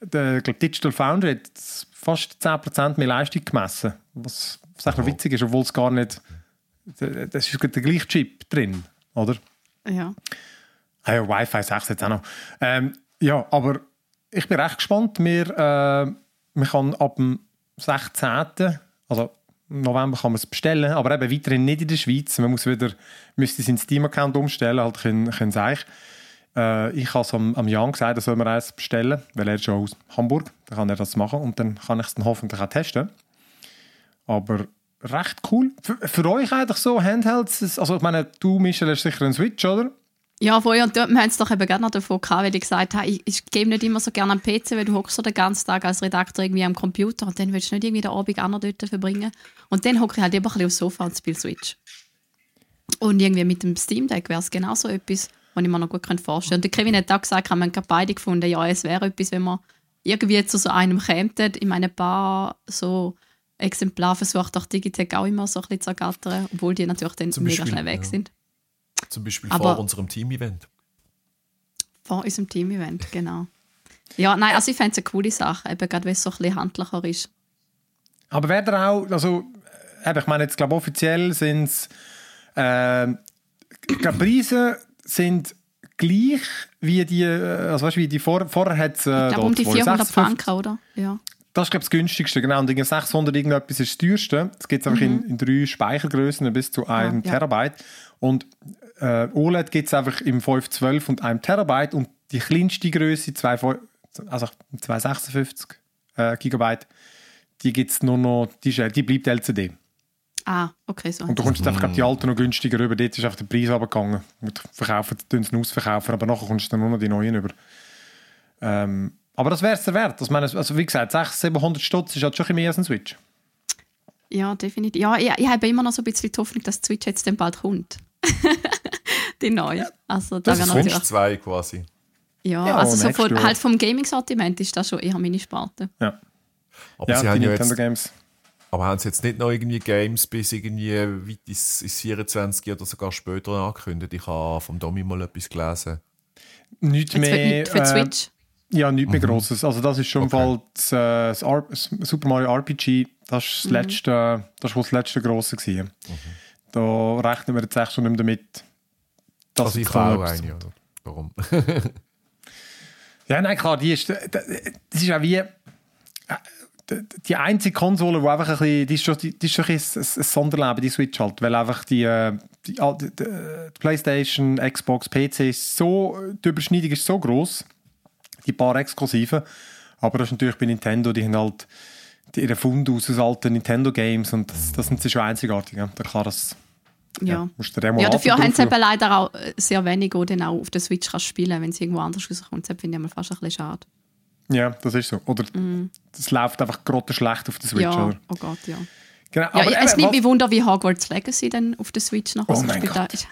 Der ich glaub, Digital Foundry hat fast 10% mehr Leistung gemessen. Was, echt noch witzig ist, obwohl es gar nicht... Das ist der gleiche Chip drin, oder? Ja. Ah ja, Wi-Fi 6 jetzt auch noch. Ähm, ja, aber ich bin recht gespannt. Wir, äh, man kann ab dem 16. Also November kann man es bestellen, aber eben weiterhin nicht in der Schweiz. Man muss wieder, müsste seinen Steam-Account umstellen, halt können, können ich. Äh, ich habe es am, am Jan gesagt, er soll mir eins bestellen, weil er ist schon aus Hamburg, dann kann er das machen und dann kann ich es dann hoffentlich auch testen. Aber recht cool. Für, für euch eigentlich so Handhelds, also ich meine, du Michel hast sicher einen Switch, oder? Ja, vorher und dort, wir haben es doch eben gerne davon gehabt, weil ich gesagt habe, ich, ich gebe nicht immer so gerne am PC, weil du hockst so den ganzen Tag als Redakteur irgendwie am Computer und dann willst du nicht irgendwie den Abend auch noch dort verbringen. Und dann hocke ich halt immer ein bisschen aufs Sofa und spiele Switch. Und irgendwie mit dem Steam Deck wäre es genau so etwas, was ich mir noch gut vorstellen könnte. Und der Kevin hat auch gesagt, haben wir beide gefunden, ja, es wäre etwas, wenn man irgendwie zu so einem kämen. Ich meine, ein paar so Exemplare versucht auch Digitech auch immer so ein bisschen zu ergattern, obwohl die natürlich dann Zum mega Beispiel, schnell weg ja. sind. Zum Beispiel Aber- vor unserem Team-Event. Vor unserem Team-Event, genau. Ja, nein, also ich fände es eine coole Sache, eben gerade weil es so ein bisschen handlicher ist. Aber wäre da auch, also, äh, eben, ich meine, jetzt glaube offiziell sind es, äh, ich glaube, Preise sind gleich wie die, äh, also weißt, du, wie die vor, vorher hat es, äh, Ich glaube, um die dort 400 56 Franken, oder? Ja. Das ist, glaube ich, das günstigste, genau. Und irgendwie 600 irgendetwas ist das teuerste. Das gibt es einfach in, in drei Speichergrößen bis zu 1 Mhm. ja. Terabyte. Und äh, OLED gibt es einfach im 512 und 1 Terabyte. Und die kleinste Größe, 2, also 256 äh, Gigabyte, die gibt es nur noch, die, ist, äh, die bleibt LCD. Ah, okay, so. Und du kommst jetzt einfach die alten noch günstiger rüber. Dort ist einfach der Preis runtergegangen. Und verkaufen, tun ihn ausverkaufen, aber nachher kommst du dann nur noch die neuen über. Ähm, aber das wäre es wert. Ich meine, also wie gesagt, 600, 700 Stutz ist halt schon ein mehr als ein Switch. Ja, definitiv. Ja, ich, ich habe immer noch so ein bisschen die Hoffnung, dass die Switch jetzt dann bald kommt. die neue. Also, da das ist 2 quasi. Ja, Ja, also so von, halt vom Gaming-Sortiment ist das schon eher meine Sparte. Ja, Aber ja sie haben ja Nintendo jetzt, Games. aber haben sie jetzt nicht noch irgendwie Games bis irgendwie weit ins, ins 24 oder sogar später angekündigt? Ich habe vom Domi mal etwas gelesen. Nichts Jetzt mehr. für, für äh, Switch. ja, nichts mehr Grosses. Also, das ist schon Okay. Fall das, äh, das, das Super Mario RPG. Das ist das, letzte, das, ist wohl das letzte Grosse. Gewesen. Da rechnen wir jetzt echt schon nicht mehr damit. dass Also ich habe auch eine, oder? Warum? Ja, nein, klar, die ist, das ist auch wie äh, die einzige Konsole, die einfach ein bisschen, die ist schon, die, die ist schon ein, bisschen ein, ein Sonderleben, die Switch halt, weil einfach die, äh, die, die, die Playstation, Xbox, PC ist so, die Überschneidung ist so groß, die paar Exklusiven, aber das ist natürlich bei Nintendo, die haben halt die- ihren Fund aus alten Nintendo-Games und das, das sind sie schon einzigartig, ja. Da klar, das Ja. musst du den mal Ja, dafür haben sie eben leider auch äh, sehr wenig, die dann auch auf der Switch kannst spielen wenn es irgendwo anders rauskommt. Das finde ich fast ein bisschen schade. Ja, das ist so. Oder das läuft einfach gerade schlecht auf der Switch, ja, oder? oh Gott, ja. Genau, ja aber es nimmt mich Wunder, wie Hogwarts Legacy dann auf der Switch noch Oh mein Gott. hat.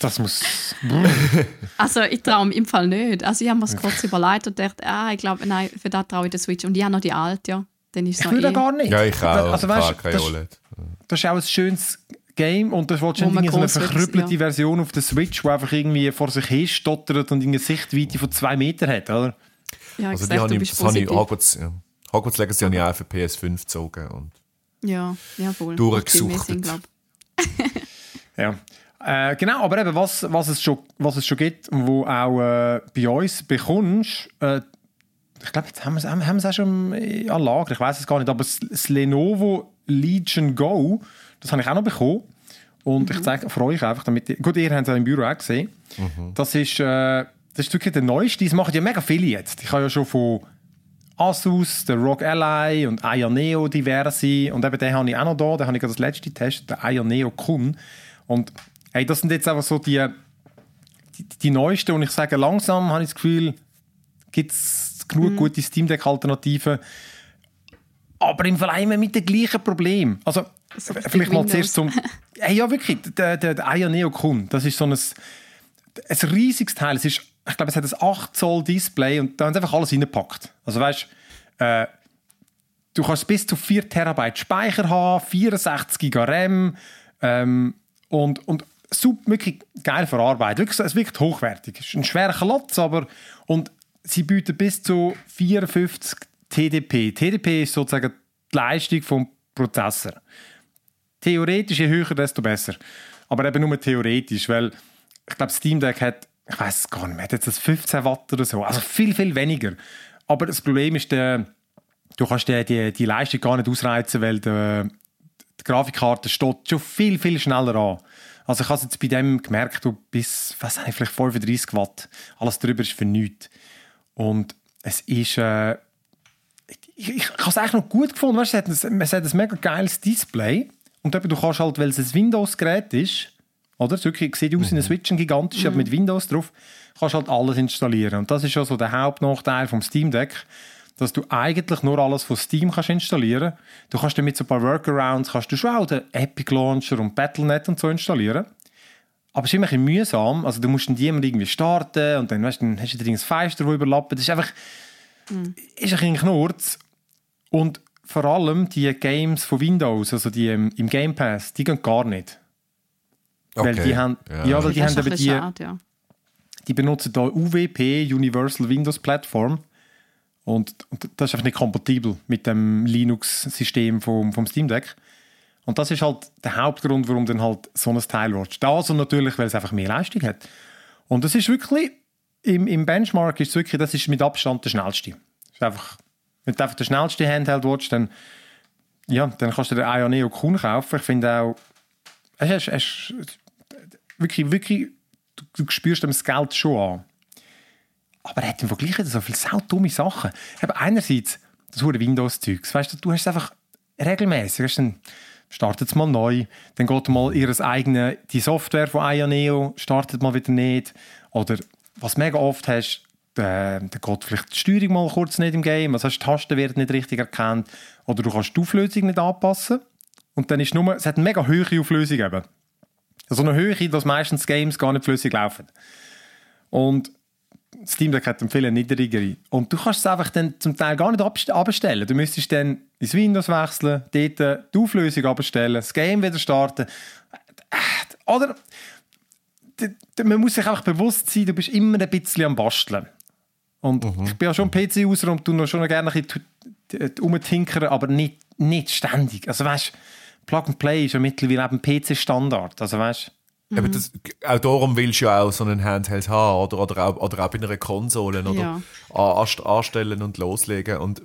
Das muss. Also ich traue im Fall nicht. Also ich habe mir das kurz überlegt und dachte, ah, ich glaube, nein, für das traue ich der Switch. Und ich habe noch die alte, ja. Dann ist es Ich will eh. da gar nicht. Ja, ich auch. Also, weißt, keine das, OLED. das ist auch ein schönes Game und das willst du so eine verkrüppelte ja. Version auf der Switch, die einfach irgendwie vor sich hin stottert und eine Sichtweite von zwei Metern hat, oder? Ja, Also die sag, habe ich, das habe ich. Hogwarts, ja. Hogwarts Legacy habe ich auch für PS5 gezogen. Und Ja, jawohl. Sinn, glaub. Ja. Äh, genau, aber eben, was, was, es schon, was es schon gibt, wo auch äh, bei uns bekommst, äh, ich glaube, jetzt haben wir es haben auch schon im- an Lager, ich weiß es gar nicht, aber das das Lenovo Legion Go, das habe ich auch noch bekommen. Und ich zeige für euch einfach, damit gut, ihr habt es ja im Büro auch gesehen. Das ist, äh, das ist wirklich der neueste. Das machen ja mega viele jetzt. Ich habe ja schon von Asus, der ROG Ally und Aya Neo diverse. Und eben den habe ich auch noch da. Den habe ich gerade das letzte getestet, der Aya Neo Kun. Und hey, das sind jetzt einfach so die, die, die neuesten. Und ich sage, langsam habe ich das Gefühl, gibt es genug gute Steam Deck-Alternativen. Aber im immer mit dem gleichen Problem. Also, So vielleicht mal zuerst zum. Hey, ja, wirklich, der, der, der Aya Neo Kun, das ist so ein, ein riesiges Teil. Es ist, ich glaube, es hat ein 8 Zoll Display und da haben sie einfach alles reingepackt. Also, weißt äh, du kannst bis zu 4 Terabyte Speicher haben, 64 GB RAM ähm, und, und super, wirklich geil verarbeitet. Wirklich, es wirklich hochwertig. Es ist ein schwerer Klotz, aber und sie bieten bis zu 54 TDP. TDP ist sozusagen die Leistung vom Prozessor. Theoretisch, je höher, desto besser. Aber eben nur theoretisch, weil ich glaube, Steam Deck hat, ich weiß es gar nicht mehr, hat jetzt das 15 Watt oder so. Also viel, viel weniger. Aber das Problem ist, der, du kannst die, die, die Leistung gar nicht ausreizen, weil die, die Grafikkarte steht schon viel, viel schneller an. Also ich habe es jetzt bei dem gemerkt, du bis, was ich, vielleicht 35 Watt. Alles drüber ist für nichts. Und es ist, äh, ich, ich, ich habe es eigentlich noch gut gefunden. Weißt, es, hat ein, es hat ein mega geiles Display. Und eben, du kannst halt, weil es ein Windows-Gerät ist, oder? Es wirklich, sieht aus wie eine Switch, ein gigantisch, aber mit Windows drauf, kannst halt alles installieren. Und das ist schon so der Hauptnachteil vom Steam Deck, dass du eigentlich nur alles von Steam kannst installieren. Du kannst damit so ein paar Workarounds, kannst du schon auch den Epic Launcher und Battle.net und so installieren. Aber es ist immer ein bisschen mühsam. Also du musst dann die immer irgendwie starten und dann, weißt, dann hast du dir ein Feister, das überlappen. Das ist einfach ist ein bisschen Knurz. Und vor allem die Games von Windows, also die im, im Game Pass, die gehen gar nicht. Weil die haben, ja. weil die Das haben ist ein eben bisschen die, schade, ja. die benutzen da UWP, Universal Windows Platform. Und, und das ist einfach nicht kompatibel mit dem Linux-System vom, vom Steam Deck. Und das ist halt der Hauptgrund, warum dann halt so ein Teil wird. Das und natürlich, weil es einfach mehr Leistung hat. Und das ist wirklich, im, im Benchmark ist es wirklich, das ist mit Abstand der schnellste. Das ist einfach, wenn du einfach der schnellste Handheld willst, dann, ja, dann kannst du den Aya Neo Kun kaufen. Ich finde auch, es ist, wirklich, wirklich, du, du spürst das Geld schon an. Aber er hat im Vergleich so viele saudumme Sachen. Eben einerseits das hure Windows-Zeugs. Weißt du, du hast es einfach regelmäßig. Du, dann startet es mal neu, dann geht mal ihres eigene, die Software von Ioneo startet mal wieder nicht. Oder was mega oft hast, äh, dann geht vielleicht die Steuerung mal kurz nicht im Game. Also die Tasten werden nicht richtig erkannt. Oder du kannst die Auflösung nicht anpassen. Und dann ist nur, es hat eine mega hohe Auflösung eben. So eine Höhe, dass meistens Games gar nicht flüssig laufen. Und Steam Deck hat eine viel niedrigere. Und du kannst es einfach dann zum Teil gar nicht abst- abstellen. Du müsstest dann ins Windows wechseln, dort die Auflösung abstellen, das Game wieder starten. Oder d- d- man muss sich einfach bewusst sein, du bist immer ein bisschen am Basteln. Und ich bin ja schon PC-User und tu noch schon gerne ein bisschen rumtinkern, aber nicht, nicht ständig. Also weißt Plug and Play ist ja mittlerweile eben PC-Standard. Also weißt Aber das, auch darum willst du ja auch so einen Handheld haben oder, oder, auch, oder auch bei einer Konsole oder Ja. an- anst- anstellen und loslegen. Und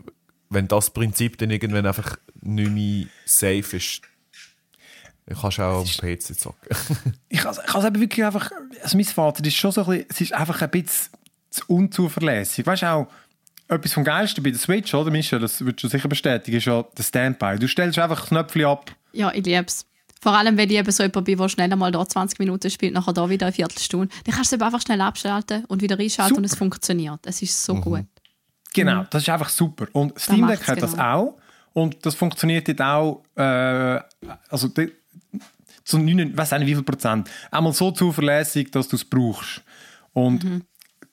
wenn das Prinzip dann irgendwann einfach nicht mehr safe ist, dann kannst du auch am PC zocken. ich habe ich has eben wirklich einfach, also mein Vater ist schon so ein bisschen, es ist einfach ein bisschen zu unzuverlässig. Weißt du auch, etwas vom Geilsten bei der Switch, oder Michel, das würdest du sicher bestätigen, ist ja der Standby. Du stellst einfach Knöpfe ab. Ja, ich liebe es. Vor allem, wenn ich eben so jemand bin, der schnell mal da 20 Minuten spielt, nachher da wieder eine Viertelstunde. Dann kannst du es einfach schnell abschalten und wieder einschalten und es Super. funktioniert. Es ist so gut. Genau, das ist einfach super. Und Steam Deck hat das genau. auch. Und das funktioniert jetzt auch, äh, also die, zu 9, weiß nicht wie viel Prozent, einmal so zuverlässig, dass du es brauchst. Und Mhm.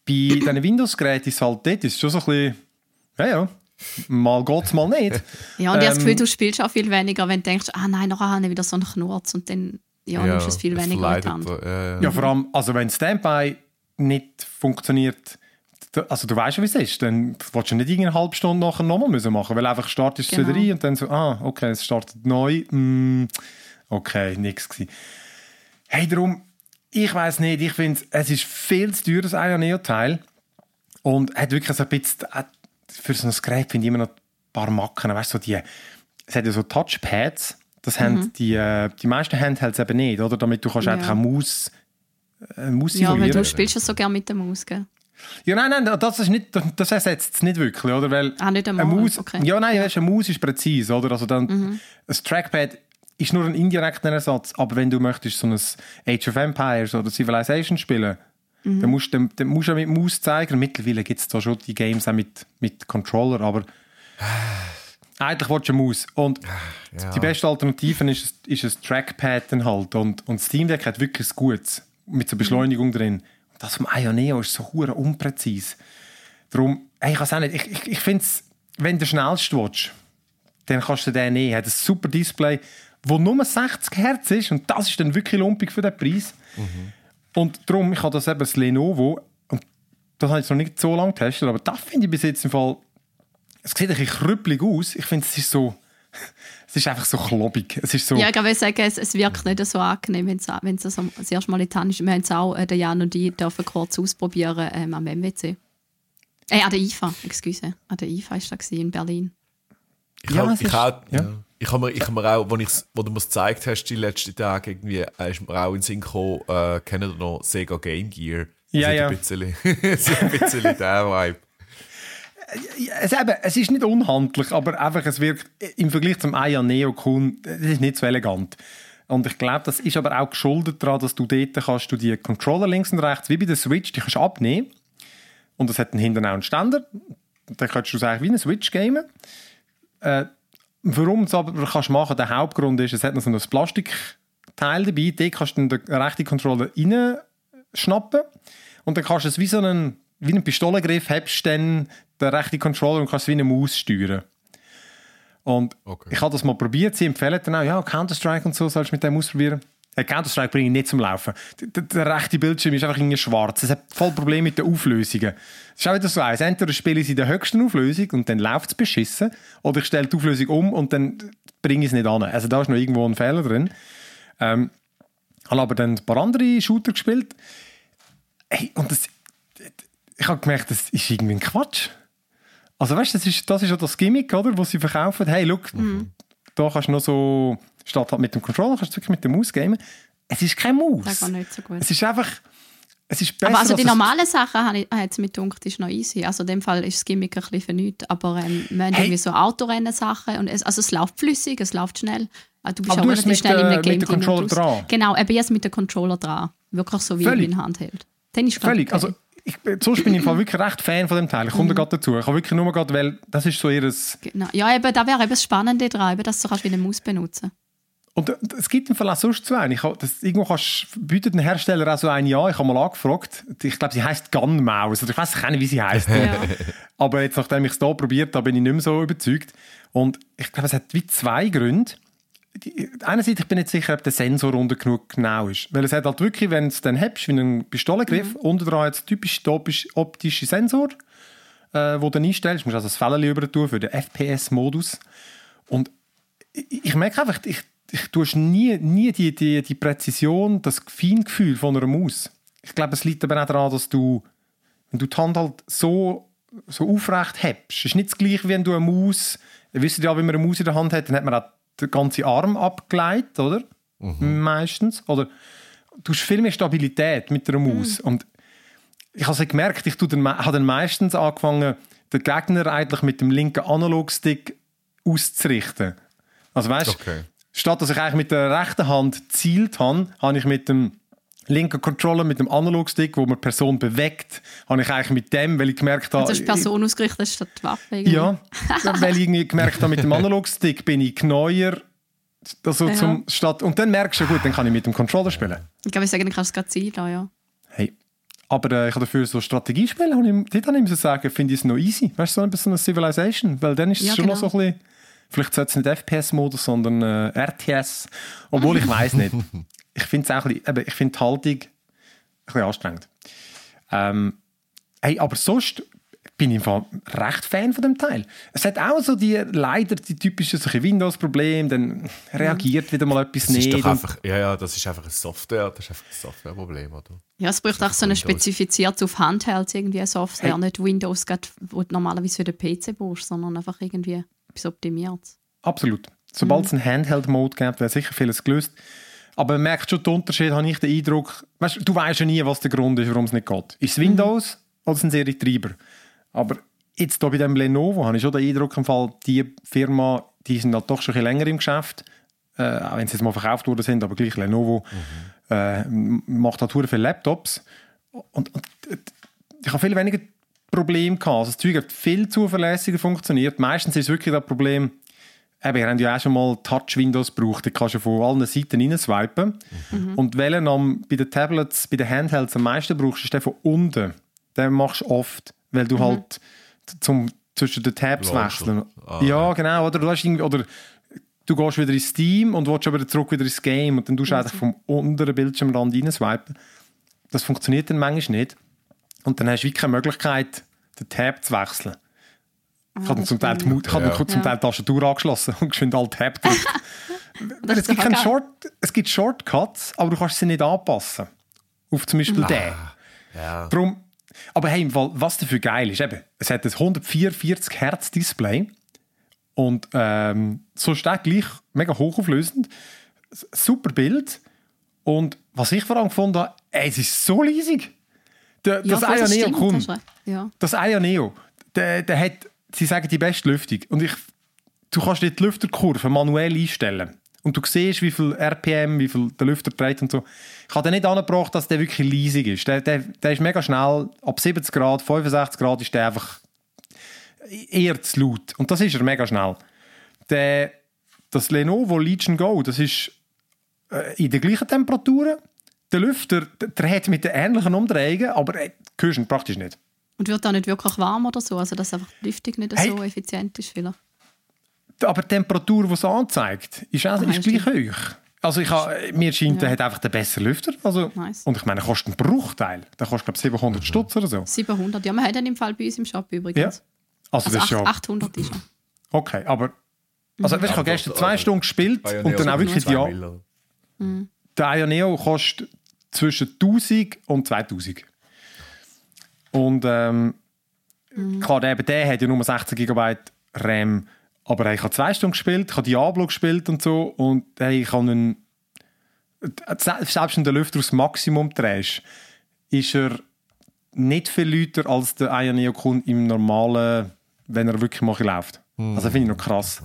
bei diesen Windows-Geräten ist es halt dort, ist schon so ein bisschen, ja, ja, mal geht es, mal nicht. Ja, und ich habe das Ähm, Gefühl, du spielst auch viel weniger, wenn du denkst, ah nein, nachher habe ich wieder so einen Knurz und dann ja, nimmst du es viel weniger in die Hand. verleidet, äh, Ja, vor allem, also wenn Standby nicht funktioniert, also du weißt ja, wie es ist, dann willst du nicht irgendeine halbe Stunde nachher nochmal müssen machen, weil einfach startest du Genau. wieder rein und dann so, ah, okay, es startet neu, mm, okay, nichts gewesen. Hey, darum, ich weiß nicht, ich finde, es ist viel zu teuer, das Ioneo-Teil und hat wirklich so ein bisschen, für so ein Gerät finde ich immer noch ein paar Macken, weißt du, so die, es hat ja so Touchpads, das haben die, äh, die meisten Handhelds eben nicht, oder? Damit du kannst Ja. einfach eine Maus, äh, Maus Ja, weil du spielst es so gerne mit der Maus, gell? Ja, nein, nein, das, ist nicht, das ersetzt es nicht wirklich, oder? Weil Ah, nicht eine einmal, Maus, okay. Mhm. Ja, nein, weißt, eine Maus ist präzise, oder? Also dann, ein Trackpad ist nur ein indirekter Ersatz, aber wenn du möchtest so ein Age of Empires oder Civilization spielen, Mhm. dann, musst, dann, dann musst du ja mit Maus zeigen. Mittlerweile gibt es da schon die Games auch mit, mit Controller, aber eigentlich willst du eine Maus. Und ja. die beste Alternative ist, ist ein Trackpad dann halt. Und, und Steam Deck hat wirklich ein Gutes mit so Beschleunigung drin. Und das vom Ioneo ist so hure unpräzise. Darum, ey, ich weiß auch nicht, ich, ich, ich finde es, wenn du schnellst willst, dann kannst du den nehmen. Er hat ein super Display, wo nur 60 Hertz ist und das ist dann wirklich lumpig für den Preis. Und darum, ich habe das eben das Lenovo und das habe ich noch nicht so lange getestet, aber das finde ich bis jetzt im Fall, es sieht ein bisschen krüppelig aus. Ich finde, es ist so, es ist einfach so klobig. Es ist so, Ja, ich würde sagen, es, es wirkt nicht so angenehm, wenn es, wenn es so das erste Mal in die Hand ist. Wir haben es auch, äh, der Jan und ich, dürfen kurz ausprobieren ähm, am MWC. Äh, an der IFA, excuse. An der IFA war das gewesen, in Berlin. Ich Ja, habe es ich ist- hab, ja. Ich hab mir, ich hab mir auch, wo, ich's, wo du mir es gezeigt hast, die letzten Tage, irgendwie, äh, ist mir auch in den Sinn gekommen, äh, kennt ihr noch Sega Game Gear? Das Ja, ja. Ein bisschen, das hat ein bisschen der Vibe. Es, eben, es ist nicht unhandlich, aber einfach, es wirkt im Vergleich zum Aya Neo Kun, es ist nicht so elegant. Und ich glaube, das ist aber auch geschuldet daran, dass du dort kannst du die Controller links und rechts, wie bei der Switch, die kannst du abnehmen. Und es hat dann hinten auch einen Ständer. Dann kannst du es eigentlich wie eine Switch gamen. Äh, warum du es aber kannst machen, der Hauptgrund ist, es hat noch so ein Plastikteil dabei, dort kannst du den rechten Controller reinschnappen und dann kannst du es wie so einen, wie einen Pistolengriff, hebst dann den rechten Controller und kannst es wie eine Maus steuern. Und Okay. ich habe das mal probiert, sie empfehlen dann auch, ja, Counter-Strike und so sollst du mit dem ausprobieren. Counter-Strike bringe ich nicht zum Laufen. Der, der rechte Bildschirm ist einfach irgendwie schwarz. Es hat voll Probleme mit den Auflösungen. Es ist auch wieder so eins. Entweder spiele ich in der höchsten Auflösung und dann läuft es beschissen, oder ich stelle die Auflösung um und dann bringe ich es nicht an. Also da ist noch irgendwo ein Fehler drin. Ähm, habe aber dann ein paar andere Shooter gespielt. Hey, und das, ich habe gemerkt, das ist irgendwie ein Quatsch. Also weißt du, das ist, das ist ja das Gimmick, oder, wo sie verkaufen. Hey, look, da kannst du noch so, statt halt mit dem Controller, kannst du wirklich mit der Maus gamen. Es ist keine Maus. Das geht nicht so gut. Es ist einfach, es ist besser Aber also die normalen Sachen habe ich- es mir gedacht, ist noch easy. Also in dem Fall ist das Gimmick ein bisschen für nichts. Aber ähm, wir haben Hey. irgendwie so Autorennen-Sachen. Und es, also es läuft flüssig, es läuft schnell. Ah, Du bist Aber auch du relativ mit, schnell in einem mit Game dem drin und Controller dran. Genau, eben jetzt mit dem Controller dran. Wirklich so wie, Völlig. wie ein Handheld. Dann ist Völlig. okay. Also, ich, bin- sonst bin ich im Fall wirklich recht Fan von dem Teil. Ich komme Mhm. da gerade dazu. Ich habe wirklich nur gerade, weil das ist so ihres... genau. Ja, eben, da wäre eben das Spannende dran, eben, dass du kannst wie eine Maus benutzen Und es gibt im Fall auch sonst so einen. Ich hab, das, irgendwo kannst, bietet ein Hersteller auch so einen ja. Ich habe mal angefragt. Ich glaube, sie heißt Gun Mouse. Oder ich weiß nicht, wie sie heißt. Ja. Aber jetzt, nachdem ich es hier probiert habe, bin ich nicht mehr so überzeugt. Und ich glaube, es hat wie zwei Gründe. Die, einerseits, ich bin nicht sicher, ob der Sensor unten genug genau ist. Weil es hat halt wirklich, wenn du es dann hast, wie einen Pistolengriff, unten dran jetzt typisch optisch, optische Sensor, äh, wo du dann einstellst. Du musst also das Fällen über tun für den FPS-Modus. Und ich, ich merke einfach, ich, ich tue nie, nie die, die, die Präzision, das Feingefühl von einer Maus. Ich glaube, es liegt aber auch daran, dass du, wenn du die Hand halt so, so aufrecht hebst, es ist nicht das gleiche, wie wenn du eine Maus, ihr wisst ja, wenn man eine Maus in der Hand hat, dann hat man auch den ganzen Arm abgeleitet, oder? Meistens. Oder du hast viel mehr Stabilität mit der Maus. Und ich habe es gemerkt, ich dann, habe dann meistens angefangen, den Gegner eigentlich mit dem linken Analogstick auszurichten. Also weißt Okay. Statt dass ich eigentlich mit der rechten Hand gezielt habe, habe ich mit dem linken Controller, mit dem Analogstick, wo man die Person bewegt, habe ich eigentlich mit dem, weil ich gemerkt habe... Also ist Person ausgerichtet statt Waffe. irgendwie. Ja, weil ich gemerkt habe, mit dem Analogstick bin ich neuer. Also Ja. zum, statt, und dann merkst du, gut, dann kann ich mit dem Controller spielen. Ich glaube, ich sage, du kannst es gerade ziehen lassen, ja. Hey. Aber äh, ich habe dafür so Strategiespiele, habe ich, dort habe ich sagen, finde ich es noch easy. Weißt du, so ein bisschen eine Civilization, weil dann ist es Ja, schon noch genau. so ein bisschen, vielleicht sollte es nicht FPS-Modus, sondern äh, RTS. Obwohl ich weiß nicht. Ich finde es auch ein bisschen, ich finde die Haltung ein bisschen anstrengend. Ähm, hey, aber sonst bin ich im Fall recht Fan von dem Teil. Es hat auch so die, leider die typischen solche Windows-Probleme, dann reagiert wieder mal etwas Das ist nicht. einfach, ja, ja, das ist einfach ein Software, das ist einfach ein Softwareproblem, oder? Ja, es braucht auch so eine spezifiziert auf Handhelds irgendwie eine Software, Hey. nicht Windows, wo du normalerweise für den PC brauchst, sondern einfach irgendwie etwas optimiert. Absolut. Sobald es einen Handheld-Mode gibt, wäre sicher vieles gelöst. Aber man merkt schon den Unterschied, habe ich den Eindruck. Weißt, du weißt ja nie, was der Grund ist, warum es nicht geht. Ist es Windows oder sind es ihre Treiber? Aber jetzt hier bei dem Lenovo habe ich schon den Eindruck, im Fall, die Firma, die sind halt doch schon ein bisschen länger im Geschäft. Äh, auch wenn sie jetzt mal verkauft worden sind, aber gleich Lenovo äh, m- macht halt viele Laptops. Und, und äh, ich habe viel weniger Probleme gehabt. Also das Zeug hat viel zuverlässiger funktioniert. Meistens ist es wirklich das Problem, Eben, ihr habt ja auch schon mal Touch-Windows gebraucht. Die kannst du von allen Seiten reinswipen. Und welchen am, bei den Tablets, bei den Handhelds am meisten brauchst, ist der von unten. Den machst du oft, weil du halt zum, zwischen den Tabs Launcher. wechseln. Ah, ja, genau. Oder du, hast irgendwie, oder du gehst wieder ins Steam und willst aber zurück wieder ins Game und dann tust du einfach vom unteren Bildschirmrand reinswipen. Das funktioniert dann manchmal nicht. Und dann hast du wirklich keine Möglichkeit, den Tab zu wechseln. Ich habe dann zum Teil die, ich habe Ja. zum Teil die Tastatur angeschlossen und geschwind alt Tab gedrückt. Es, gibt keinen. Short, es gibt Shortcuts, aber du kannst sie nicht anpassen. Auf zum Beispiel den. Ja. Darum, aber hey, im Fall, was dafür geil ist, eben, es hat ein 144 Hertz Display Und ähm, so steht gleich mega hochauflösend. Super Bild. Und was ich vor allem gefunden habe, ey, es ist so leisig. Der, das voll, Aya Neo recht. Ja. Das Aya Neo, der, der hat, sie sagen, die beste Lüftung. Und ich, du kannst die Lüfterkurve manuell einstellen. Und du siehst, wie viel RPM, wie viel der Lüfter dreht und so. Ich habe den nicht angebracht, dass der wirklich leisig ist. Der, der, der ist mega schnell. Ab 70 Grad, 65 Grad ist der einfach eher zu laut. Und das ist er mega schnell. Der, das Lenovo Legion Go, das ist äh, in den gleichen Temperaturen. Der Lüfter der dreht mit den ähnlichen Umdrehungen, aber äh, hörst ihn praktisch nicht. Und wird da nicht wirklich warm oder so? Also, dass einfach die Lüftung nicht Hey. so effizient ist, vielleicht. Aber die Temperatur, die es anzeigt, ist, auch, ist gleich hoch. Also ich habe, mir scheint, der hat einfach den besseren Lüfter. Also, Nice. Und ich meine, er kostet einen Bruchteil. Der kostet, glaube ich, 700 Stutz oder so. 700. Ja, wir haben den im Fall bei uns im Shop Ja. übrigens. Also, Also das ist acht- schon... 800 ist er. Okay, aber... Also, weißt, ich habe gestern zwei Stunden gespielt und dann auch wirklich die... Miller. Der Aya Neo kostet zwischen 1000 und 2000. Und ähm, klar, der, eben der hat ja nur 16 GB RAM. Aber ich habe zwei Stunden gespielt, ich habe Diablo gespielt und so. Und hey, ich habe einen. Selbst wenn der Lüfter aufs Maximum drehst, ist er nicht viel lauter als der Aya Neo Kun im normalen, wenn er wirklich mal läuft. Also finde ich noch krass.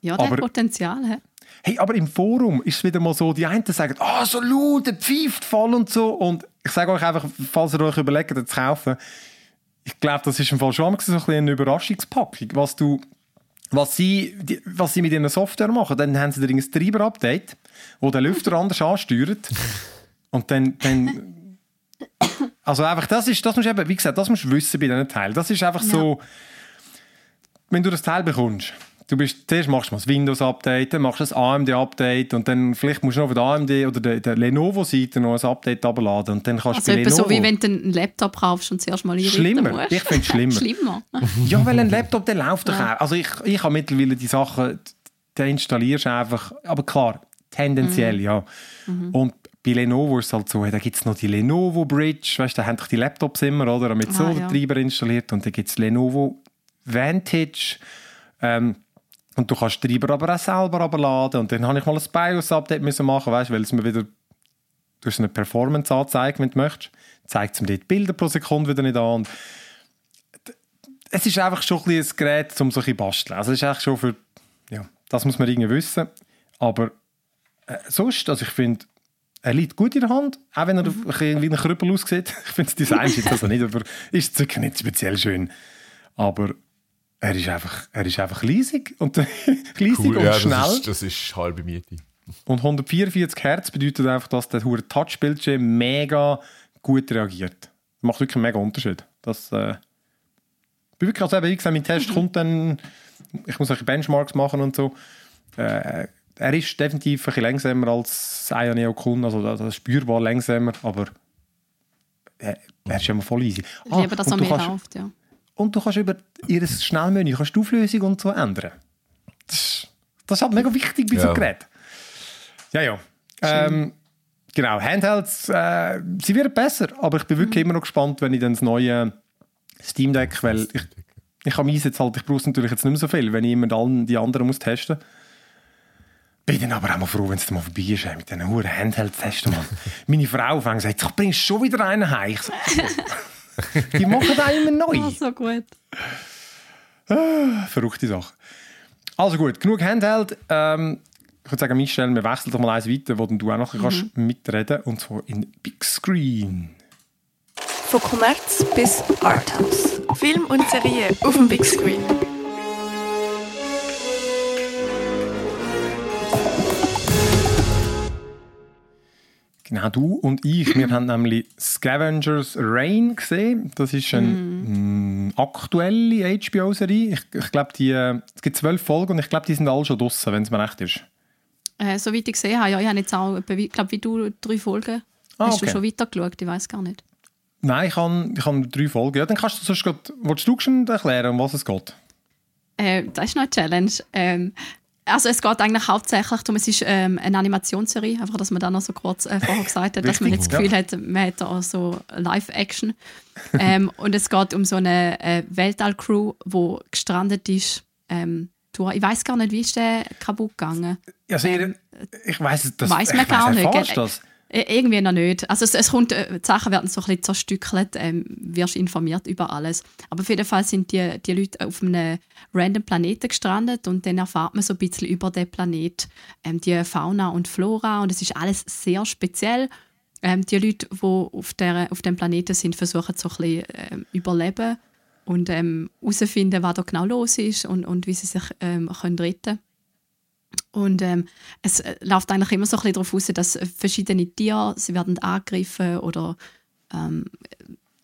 Ja, der Aber- hat Potenzial. He? Hey, aber im Forum ist es wieder mal so, die einen sagen, ah, so laut, der pfeift voll und so. Und ich sage euch einfach, falls ihr euch überlegt, den zu kaufen, ich glaube, das ist im Fall schon so ein eine Überraschungspackung, was du, was sie, was sie mit ihrer Software machen. Dann haben sie ein Treiber-Update, wo der Lüfter anders ansteuert. Und dann, dann also einfach, das ist, das musst du eben, wie gesagt, das musst du wissen bei diesen Teilen. Das ist einfach so, wenn du das Teil bekommst, du bist, zuerst machst du mal das Windows-Update, dann machst du das AMD-Update und dann vielleicht musst du noch von der AMD oder der, der Lenovo-Seite noch ein Update abladen und dann kannst Also du bei so, wie wenn du einen Laptop kaufst und zuerst mal Schlimmer. musst. Ich finde es schlimmer. Schlimmer. Ja, weil ein Laptop, der läuft doch auch. Also ich, ich habe mittlerweile die Sachen, den installierst du einfach, aber klar, tendenziell, ja. Und bei Lenovo ist es halt so, da gibt es noch die Lenovo Bridge, weißt du, da haben doch die Laptops immer, oder, mit so Ah, ja. Treiber installiert und dann gibt es Lenovo Vantage ähm, und du kannst die Treiber aber auch selber abladen und dann habe ich mal ein BIOS-Update müssen machen, weißt weil es mir wieder durch eine Performance anzeigt, wenn du möchtest, zeigt es mir dort Bilder pro Sekunde wieder nicht an und es ist einfach schon ein, ein Gerät, um so ein basteln. Also es ist eigentlich schon für, ja, das muss man irgendwie wissen. Aber äh, sonst, also ich finde, er liegt gut in der Hand, auch wenn er bisschen wie ein Krüppel aussieht. Ich finde das Design ist also nicht, aber ist nicht speziell schön. Aber er ist einfach, er ist einfach leisig und leisig Cool, und ja, schnell. das ist, das ist halbe Miete. Und 144 Hertz bedeutet einfach, dass der hure Touchbildschirm mega gut reagiert. Das macht wirklich einen mega Unterschied. Das, äh, ich bin wirklich, also eben, wie gesagt, mein Test kommt dann, ich muss solche Benchmarks machen und so. Äh, er ist definitiv ein bisschen langsamer als das Aya Neo Kun, also das ist spürbar langsamer, aber äh, er ist immer voll easy. Ich Ah, liebe, dass und er du mehr kannst- läuft, ja. Und du kannst über ihr Schnellmenü kannst die Auflösung und so ändern. Das, ist- das ist halt mega wichtig bei so Ja. einem Gerät. Ja, ja. Ähm, genau, Handhelds, äh, sie werden besser, aber ich bin wirklich immer noch gespannt, wenn ich dann das neue Steam Deck, weil ich, ich habe meins jetzt halt, ich brauche es natürlich jetzt nicht mehr so viel, wenn ich immer all die anderen muss testen bin dann aber auch mal froh, wenn es dann mal vorbei ist, mit diesen Huren Handhelds testen. Mann. Meine Frau fängt sagt, du bringst schon wieder einen heim. Die machen da immer neu. Oh, so gut. Verrückte Sache. Also gut, genug Handheld. Ähm, ich würde sagen, Michelle, wir wechseln doch mal eins weiter, wo dann du auch noch kannst mitreden und zwar in Big Screen. Von Kommerz bis Arthouse. Film und Serie auf dem Big Screen. Genau, du und ich, wir haben nämlich Scavengers Rain gesehen. Das ist eine mm, aktuelle HBO-Serie. Ich, ich glaube, die, es gibt zwölf Folgen und ich glaube, die sind alle schon draußen, wenn es mir recht ist. Äh, soweit ich gesehen habe, ja, ich habe jetzt auch, ich glaube, wie du drei Folgen. Ah, Hast okay. du schon weitergeschaut? Ich weiß gar nicht. Nein, ich habe ich habe drei Folgen. Ja, dann kannst du sonst grad, willst du schon erklären, um was es geht? Äh, das ist noch eine Challenge. Ähm, also es geht eigentlich hauptsächlich darum, es ist ähm, eine Animationsserie, einfach, dass man da noch so kurz äh, vorher gesagt hat, dass man nicht das Gefühl hat, man da auch so Live-Action. ähm, und es geht um so eine äh, Weltall-Crew, die gestrandet ist, ähm, durch. Ich weiß gar nicht, wie ist der kaputt gegangen? Also, ihr, ich weiß das Weiss man ich gar nicht, erfahrst gell? Das. Äh, Irgendwie noch nicht. Also es, es kommt, äh, die Sachen werden so ein bisschen zerstückelt, ähm, wirst informiert über alles. Aber auf jeden Fall sind die, die Leute auf einem random Planeten gestrandet und dann erfahrt man so ein bisschen über den Planet, ähm, die Fauna und Flora und es ist alles sehr speziell. Ähm, die Leute, die auf, der, auf dem Planeten sind, versuchen so ein bisschen ähm, überleben und ähm, herausfinden, was da genau los ist und, und wie sie sich ähm, können retten und ähm, es äh, läuft eigentlich immer so ein bisschen darauf aus, dass verschiedene Tiere, sie werden angegriffen oder ähm,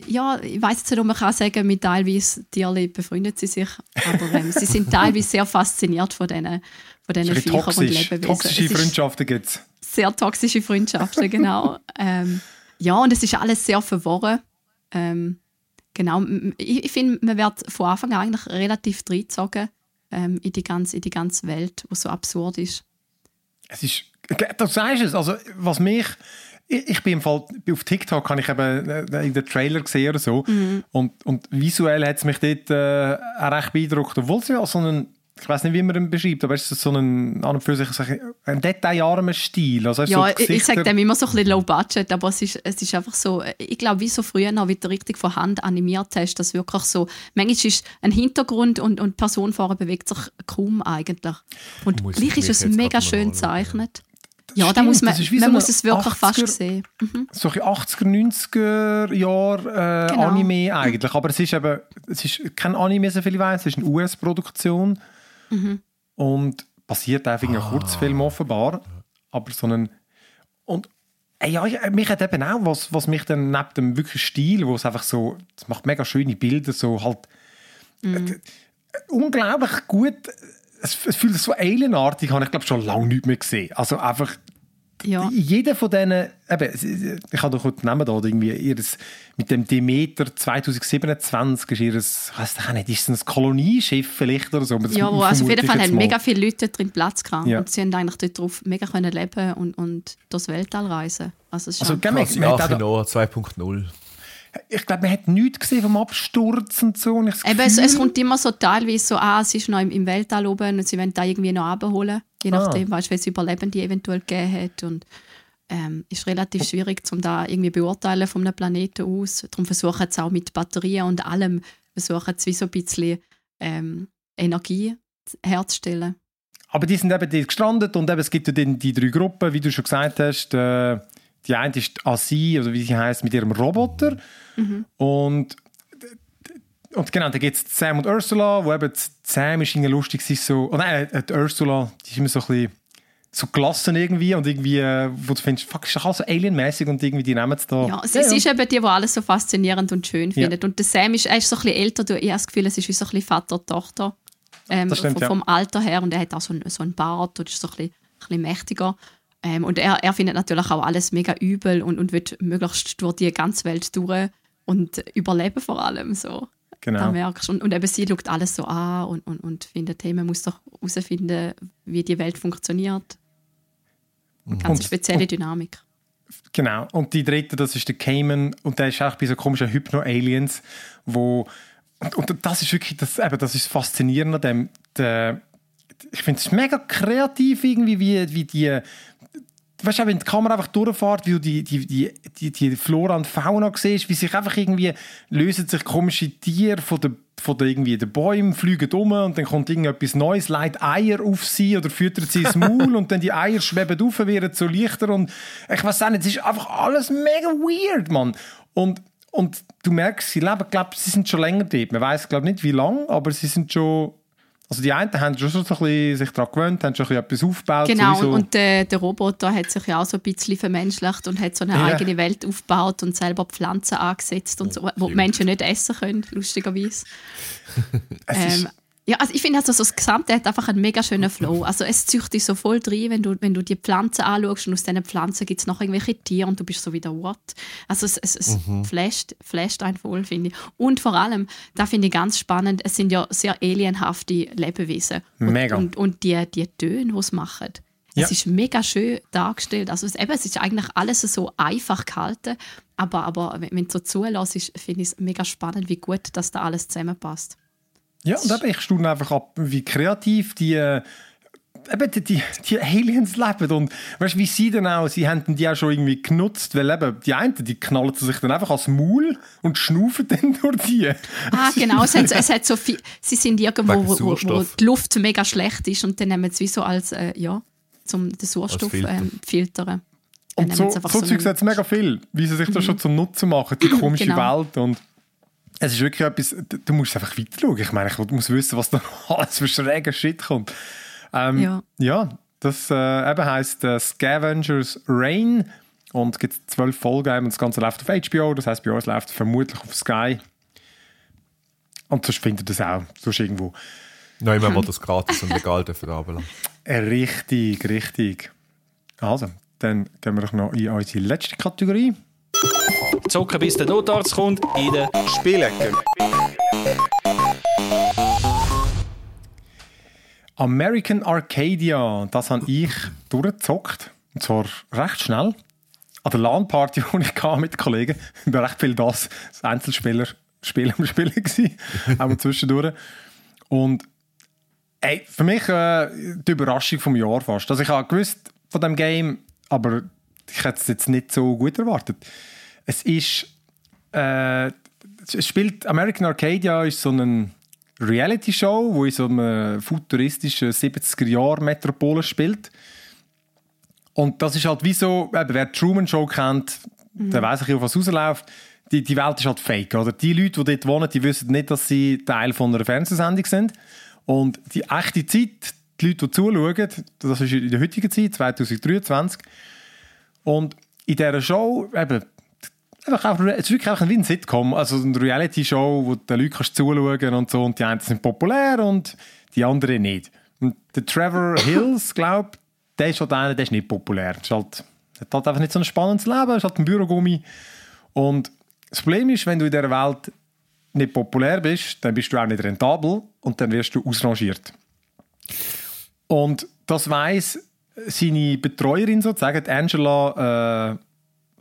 ja, ich weiß jetzt nicht, ob man kann sagen, mit teilweise Tieren befreundet sie sich, aber ähm, sie sind teilweise sehr fasziniert von diesen, von diesen Viechern und toxisch. Lebewesen. Toxische Freundschaften gibt es. sehr toxische Freundschaften, genau. ähm, ja, und es ist alles sehr verworren. Ähm, genau, ich, ich finde, man wird von Anfang an eigentlich relativ reingezogen ähm, in, die ganze, in die ganze Welt, die so absurd ist. Es ist, du sagst es, also was mich, ich, ich bin im Fall, auf TikTok habe ich eben äh, in den Trailer gesehen oder so Mhm. und, und visuell hat es mich dort äh, auch recht beeindruckt, obwohl es ja so einen, ich weiß nicht, wie man ihn beschreibt, aber es ist so ein, an und für sich ein detailarmer Stil. Also Ja, so ich, sage dem immer so ein bisschen low budget, aber es ist, es ist einfach so, ich glaube, wie so früher noch, wie du richtig von Hand animiert hast, dass wirklich so, manchmal ist ein Hintergrund und, und die Person vorne bewegt sich kaum eigentlich. Und Muss gleich ich ist es mega schön gezeichnet. Ja, da Stimmt, muss man, das man so muss es wirklich fast 80er sehen. Mhm. so ein 80er, 90er Jahr äh, Genau. Anime eigentlich. Aber es ist eben, es ist kein Anime, so viel ich weiß, es ist eine US-Produktion Mhm. und basiert einfach in einem Kurzfilm offenbar. Aber so einen und äh, ja, ja, mich hat eben auch, was, was mich dann neben dem wirklich Stil, wo es einfach so, es macht mega schöne Bilder, so halt Mhm. äh, unglaublich gut, es, es fühlt sich so alienartig, habe ich glaube schon lange nicht mehr gesehen. Also einfach Ja. jeder von denen, eben, ich habe doch heute Namen da, irgendwie ihres, mit dem Demeter 2027 ist ihres, ich weiß auch nicht, ist es ein Kolonieschiff vielleicht oder so? Ja, wo, also auf jeden Fall haben mal. mega viele Leute drin Platz gehabt Ja. und sie haben eigentlich dort drauf mega können leben und, und durchs Weltall reisen. Also, es ist Also, schon- hat auch, Achinoa 2.0. ich glaube, man hat nichts gesehen vom Absturz und so. Und Eben, es, es kommt immer so teilweise so an, es ist noch im, im Weltall oben und sie wollen da irgendwie noch abholen, je Ah. nachdem, weißt, wenn es Überlebende eventuell gegeben hat. Und ähm, ist relativ schwierig, um da irgendwie beurteilen von einem Planeten aus. Darum versuchen sie auch mit Batterien und allem, versuchen sie wie so ein bisschen ähm, Energie herzustellen. Aber die sind eben dort gestrandet und eben, es gibt ja dann die drei Gruppen, wie du schon gesagt hast. Äh, die eine ist Asi, oder wie sie heißt, mit ihrem Roboter. Und, und genau, dann gibt es Sam und Ursula, wo eben Sam ist irgendwie lustig, sie so, oh nein, äh, die Ursula, die ist immer so ein bisschen so gelassen irgendwie und irgendwie, äh, wo du findest, fuck, ist doch alles so alienmäßig und irgendwie die nehmen es da. Ja, sie, sie ist eben die, die alles so faszinierend und schön Ja. findet. Und der Sam ist, er ist so ein bisschen älter, du, ich habe das Gefühl, es ist wie so ein bisschen Vater-Tochter ähm, stimmt, vom, ja. vom Alter her. Und er hat auch so, einen- so einen Bart und ist so ein bisschen, ein bisschen mächtiger. Ähm, und er, er findet natürlich auch alles mega übel und, und will möglichst durch die ganze Welt durch und überleben vor allem. So. Da genau. merkst du. Und, und eben sie schaut alles so an und, und, und findet, hey, man muss doch herausfinden, wie die Welt funktioniert. Eine ganz Und- spezielle Dynamik. Genau. Und die dritte, das ist der Cayman und der ist auch bei so komischen Hypno-Aliens, wo und, und das ist wirklich das, eben, das ist faszinierend an dem. Der, ich finde es mega kreativ irgendwie, wie, wie die weißt du, wenn die Kamera einfach durchfährt, wie du die, die, die, die, die Flora und Fauna siehst, wie sich einfach irgendwie lösen sich komische Tiere von den von den, irgendwie den Bäumen, fliegen um und dann kommt irgendetwas Neues, leitet Eier auf sie oder füttert sie ins Maul und dann die Eier schweben auf, werden so leichter und ich weiß auch nicht, es ist einfach alles mega weird, Mann. Und, und du merkst, sie leben, glaube sie sind schon länger dort. Man weiß glaube nicht, wie lange, aber sie sind schon, also die einen haben schon so ein bisschen sich daran gewöhnt, haben schon ein bisschen etwas aufgebaut. Genau, sowieso. und der, der Roboter hat sich ja auch so ein bisschen vermenschlicht und hat so eine Ja. eigene Welt aufgebaut und selber Pflanzen angesetzt und so, wo die Menschen nicht essen können, lustigerweise. es ist, Ähm, ja, also ich finde, also so das Gesamte hat einfach einen mega schönen Flow. Also es zieht dich so voll drin, wenn du, wenn du die Pflanzen anschaust und aus diesen Pflanzen gibt es noch irgendwelche Tiere und du bist so wieder what? Also es, es, es flasht, flasht einen voll, finde ich. Und vor allem, da finde ich ganz spannend, es sind ja sehr alienhafte Lebewesen. Und, Mega. Und, und die, die Töne, die sie machen. Ja. Es ist mega schön dargestellt. Also es, eben, es ist eigentlich alles so einfach gehalten, aber, aber wenn wenn du so zulässt, finde ich es mega spannend, wie gut dass da alles zusammenpasst. Ja, und eben, ich staune einfach ab, wie kreativ die, äh, eben die, die, die Aliens leben. Und weißt du, wie sie dann auch, sie haben die auch schon irgendwie genutzt, weil eben die einen, die knallen sich dann einfach ans Maul und schnaufen dann durch die. Ah, genau, es hat, es hat so viel, sie sind irgendwo, wo, wo, die Luft mega schlecht ist und dann nehmen sie wie so als, äh, ja, zum den Sauerstoff Filter. ähm, filtern. Dann Und so, so Zeugs hat es mega viel, wie sie sich das schon zum Nutzen machen, die komische Genau. Welt. Und es ist wirklich etwas, du- musst einfach weiter schauen. Ich meine, ich muss wissen, was da alles für schräger Shit kommt. Ähm, Ja. ja, das äh, eben heisst äh, Scavengers Rain und es gibt zwölf Folgen und das Ganze läuft auf HBO, das heißt bei uns läuft es vermutlich auf Sky. Und sonst findet ihr das auch, sonst irgendwo. Nein, wenn wir das gratis und legal dürfen runterlassen. Äh, Richtig, richtig. Also, dann gehen wir doch noch in unsere letzte Kategorie. Zocken bis der Notarzt kommt in der Spielecke. American Arcadia, das habe ich durchgezockt. Und zwar recht schnell. An der LAN-Party, die ich hatte mit Kollegen, war recht viel das, das Einzelspieler Spiel am Spielen gewesen, auch zwischendurch. Und ey, für mich äh, die Überraschung vom Jahr fast. Also ich habe gewusst von dem Game, aber ich hätte es jetzt nicht so gut erwartet. Es ist äh, es spielt American Arcadia ist so eine Reality-Show, wo in so einer futuristischen 70er-Jahr-Metropole spielt. Und das ist halt wie so, eben, wer die Truman Show kennt, der weiß ich, auf was rausläuft. Die, die Welt ist halt fake, oder? Die Leute, die dort wohnen, die wissen nicht, dass sie Teil von einer Fernsehsendung sind. Und die echte Zeit, die Leute, die zuschauen, das ist in der heutigen Zeit, 2023. Und in dieser Show, eben, einfach auch, es ist wirklich auch wie ein Sitcom, also eine Reality-Show, wo du den Leuten kannst zuschauen und so, und die einen sind populär und die anderen nicht. Und der Trevor Hills, glaube der ist halt einer, der ist nicht populär. Ist halt, hat halt einfach nicht so ein spannendes Leben, ist halt ein Bürogummi. Und das Problem ist, wenn du in dieser Welt nicht populär bist, dann bist du auch nicht rentabel und dann wirst du ausrangiert. Und das weiß seine Betreuerin sozusagen, Angela, äh,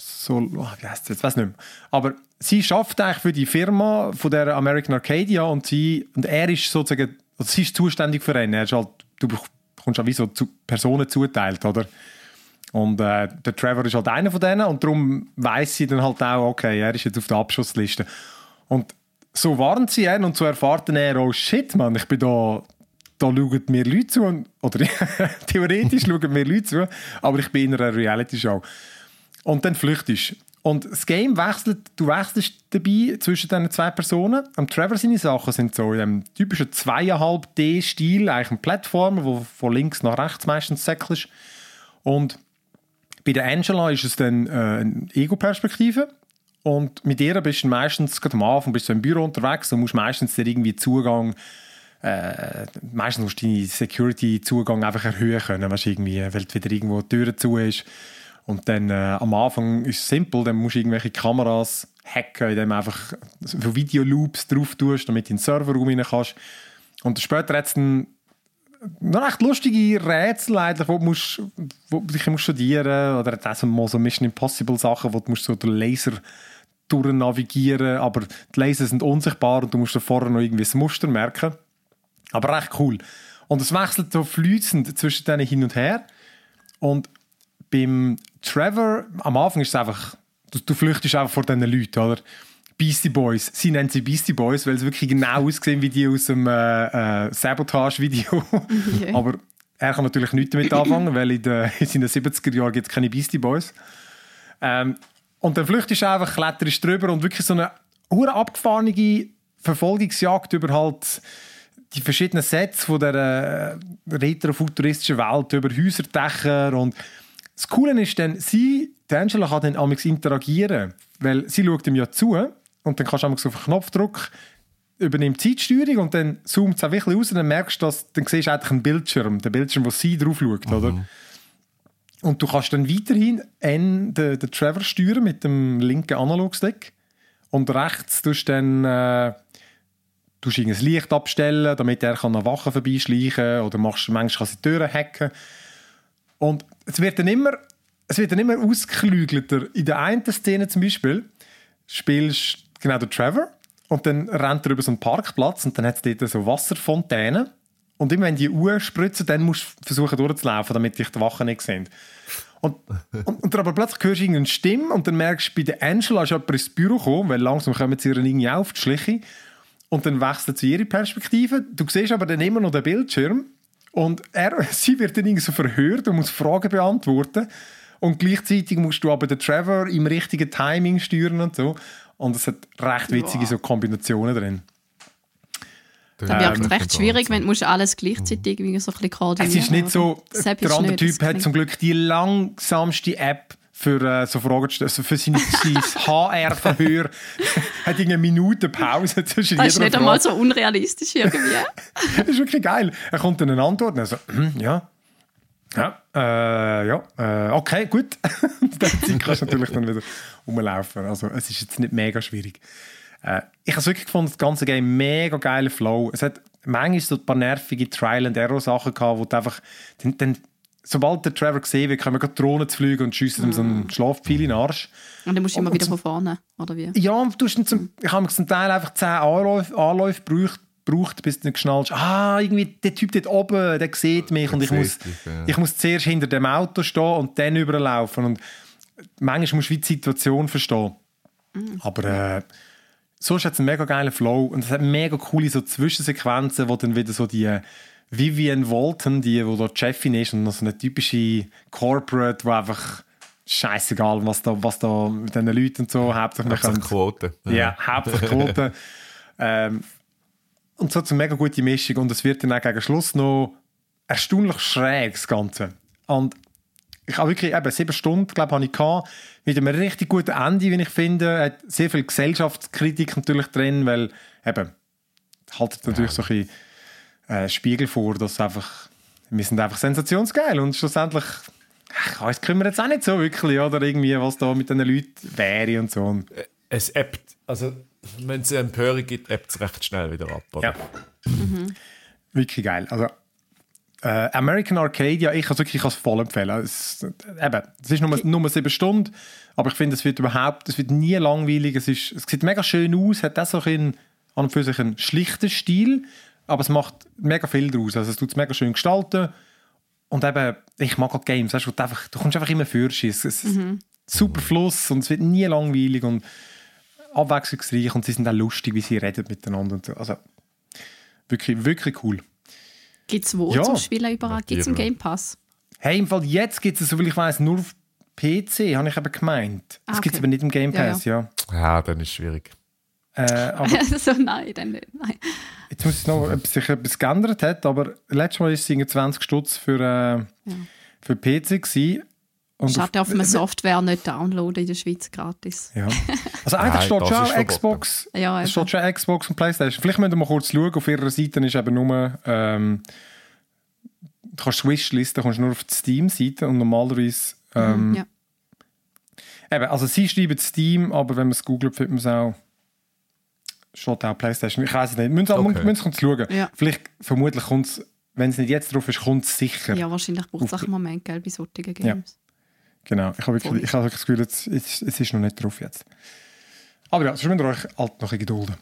so, oh, wie heißt jetzt, weiß nicht mehr. Aber sie schafft eigentlich für die Firma von der American Arcadia und sie und er ist sozusagen, also sie ist zuständig für ihn. Er ist halt, du bekommst auch wie so zu Personen zuteilt, oder? Und äh, der Trevor ist halt einer von denen und darum weiß sie dann halt auch, okay, er ist jetzt auf der Abschussliste. Und so warnt sie ihn und so erfahrt er, oh shit, Mann, ich bin da, da schauen mir Leute zu, und, oder theoretisch schauen mir Leute zu, aber ich bin in einer Reality-Show. Und dann flüchtest Und das Game wechselt, du wechselst dabei zwischen diesen zwei Personen. Am Trevor seine Sachen sind so in einem typischen 2,5D-Stil, eigentlich ein Plattformer, wo von links nach rechts meistens säckelst. Und bei der Angela ist es dann äh, eine Ego-Perspektive. Und mit ihr bist du meistens, gerade am Anfang, bist du im Büro unterwegs und musst meistens dir irgendwie Zugang, äh, meistens musst du deinen Security-Zugang einfach erhöhen können, weißt, irgendwie, weil wieder irgendwo die Tür zu ist. Und dann äh, am Anfang ist es simpel, dann musst du irgendwelche Kameras hacken, indem du einfach so Videoloops drauf tust, damit du in den Serverraum rein kannst. Und später hat es noch recht lustige Rätsel eigentlich, wo du, musst, wo du dich musst studieren oder das mal so Mission Impossible Sachen, wo du musst so den Laser durchnavigieren, aber die Laser sind unsichtbar und du musst da vorher noch irgendwie das Muster merken. Aber recht cool. Und es wechselt so fließend zwischen denen hin und her. Und beim Trevor, am Anfang ist es einfach, du, du flüchtest einfach vor diesen Leuten, oder? Beastie Boys. Sie nennen sie Beastie Boys, weil sie wirklich genau aussehen wie die aus dem äh, äh, Sabotage-Video. Okay. Aber er kann natürlich nichts damit anfangen, weil in, den, in seinen 70er Jahren gibt es keine Beastie Boys. Ähm, und dann flüchtest du einfach, kletterst drüber und wirklich so eine hure abgefahrene Verfolgungsjagd über halt die verschiedenen Sets von der äh, retrofuturistischen Welt, über Häuserdächer und das Coole ist dann, sie, die Angela kann dann amigs interagieren, weil sie schaut ihm ja zu und dann kannst du amigs auf den Knopfdruck übernimmt die Zeitsteuerung und dann zoomt es auch wirklich raus und dann merkst du, dass, dann siehst du eigentlich einen Bildschirm, den Bildschirm, wo sie drauf schaut, oder? Und du kannst dann weiterhin N, den, den Trevor steuern mit dem linken Analogstick und rechts tust du dann äh, tust das Licht abstellen, damit er kann an Wachen vorbeischleichen oder machst, manchmal kann sie die Türen hacken. Und es wird dann immer, es wird dann immer ausgeklügelter. In der einen Szene zum Beispiel spielst genau der Trevor Und dann rennt er über so einen Parkplatz und dann hat es dort so Wasserfontänen. Und immer wenn die Uhr spritzen, dann musst du versuchen durchzulaufen, damit dich die Wachen nicht sehen. Und, und, und dann aber plötzlich hörst du irgendeine Stimme und dann merkst du, bei der Angela ist jemand ins Büro gekommen, weil langsam kommen sie ihr irgendwie auf die Schliche. Und dann wechselt sie ihre Perspektive. Du siehst aber dann immer noch den Bildschirm. Und er, sie wird dann irgendwie so verhört und muss Fragen beantworten. Und gleichzeitig musst du aber den Trevor im richtigen Timing steuern und so. Und es hat recht witzige so Kombinationen drin. Dann wird Ähm, es recht schwierig, wenn du musst alles gleichzeitig irgendwie so ein bisschen koordinieren Es ist nicht so, der andere Typ das hat zum Glück die langsamste App für äh, so Fragen zu stellen. Also für sein, sein HR-Verhör hat irgendeine Minute Pause zwischen Das ist nicht einmal Frage. so unrealistisch irgendwie. Das ist wirklich geil. Er kommt dann eine Antwort und er so, «Hm, ja, ja, äh, ja, äh, okay, gut. Dann kannst du natürlich dann wieder rumlaufen. Also es ist jetzt nicht mega schwierig. Äh, ich habe wirklich gefunden, das ganze Game mega geiler Flow. Es hat manchmal so ein paar nervige Trial-and-Error-Sachen gehabt, wo du einfach, dann, dann, sobald der Trevor gesehen wird, können wir gerade Drohnen zu fliegen und schiessen ihm so einen Schlafpfeil in den Arsch. Und dann musst du immer wieder von vorne, oder wie? Ja, und du hast zum, ich habe zum Teil einfach 10 Anläufe, Anläufe gebraucht, gebraucht, bis du dann geschnallt hast, ah, irgendwie der Typ dort oben, der sieht mich und ich muss, dich, ja. ich muss zuerst hinter dem Auto stehen und dann überlaufen und manchmal musst du wie die Situation verstehen. Aber äh, sonst hat es einen mega geilen Flow und es hat mega coole so Zwischensequenzen, wo dann wieder so die äh, Vivian Walton, die, wo da die Chefin ist und so eine typische Corporate, wo einfach scheißegal, was da, was da mit diesen Leuten und so, hauptsächlich Hauptsache können- Quote. ja, hauptsächlich Quote. ähm, und so eine mega gute Mischung. Und es wird dann auch gegen Schluss noch erstaunlich schräg, das Ganze. Und ich habe wirklich eben sieben Stunden, glaube ich, gehabt, mit einem richtig guten Ende, wie ich finde. Hat sehr viel Gesellschaftskritik natürlich drin, weil eben, haltet natürlich so ein bisschen äh, Spiegel vor, dass einfach, wir sind einfach sensationsgeil und schlussendlich, ich weiß, kümmert jetzt auch nicht so wirklich, oder irgendwie, was da mit diesen Leuten wäre und so. Und Es ebbt, also wenn es eine Empörung gibt, ebbt es recht schnell wieder ab. Oder? Ja. Wirklich geil. Also, äh, American Arcadia, ich kann es wirklich als voll empfehlen. Es, eben, es ist nur, nur sieben Stunden, aber ich finde, es wird überhaupt, es wird nie langweilig. Es, ist, es sieht mega schön aus, hat auch so ein, an und für sich einen schlichten Stil, aber es macht mega viel daraus. Also, es tut es mega schön gestalten. Und eben, ich mag auch Games, weißt, wo du, einfach, du kommst einfach immer für. Es ist es ist super Fluss und es wird nie langweilig und abwechslungsreich und sie sind auch lustig, wie sie reden miteinander. Und so. Also, wirklich, wirklich cool. Gibt es wo Ja. zum Spielen überall? Gibt es im Natürlich. Game Pass? Hey, im Fall jetzt gibt es, soviel ich weiß, nur auf PC, habe ich eben gemeint. Das Ah, gibt es okay. aber nicht im Game Ja, Pass, ja. Ja, dann ist es schwierig. Äh, aber so, nein, dann nicht. Nein. jetzt muss ich noch, ob sich etwas geändert hat, aber letztes Mal war es irgendwie 20 Stutz für, äh, für PC gewesen. Und Schade, darf man Software nicht downloaden in der Schweiz gratis. Ja. Also eigentlich Nein, steht schon auch. Xbox. Ja, es eben. steht schon Xbox und Playstation. Vielleicht müssen wir mal kurz schauen. Auf ihrer Seite ist eben nur ähm, du kannst Wishlisten, kommst nur auf die Steam-Seite und normalerweise ähm, ja. Eben, also sie schreiben Steam, aber wenn man es googelt, findet man es auch. Steht auch Playstation. Ich weiß es nicht. Müssen Sie Okay. müssen Sie schauen. Ja. Vielleicht, vermutlich kommt es, wenn es nicht jetzt drauf ist, kommt es sicher. ja, wahrscheinlich braucht es auch einen Moment gell, bei solchen Games. Genau. Ich habe wirklich, ich habe wirklich das Gefühl, es, es, es ist noch nicht drauf jetzt. Aber ja, sonst müsst ihr euch halt noch ein gedulden.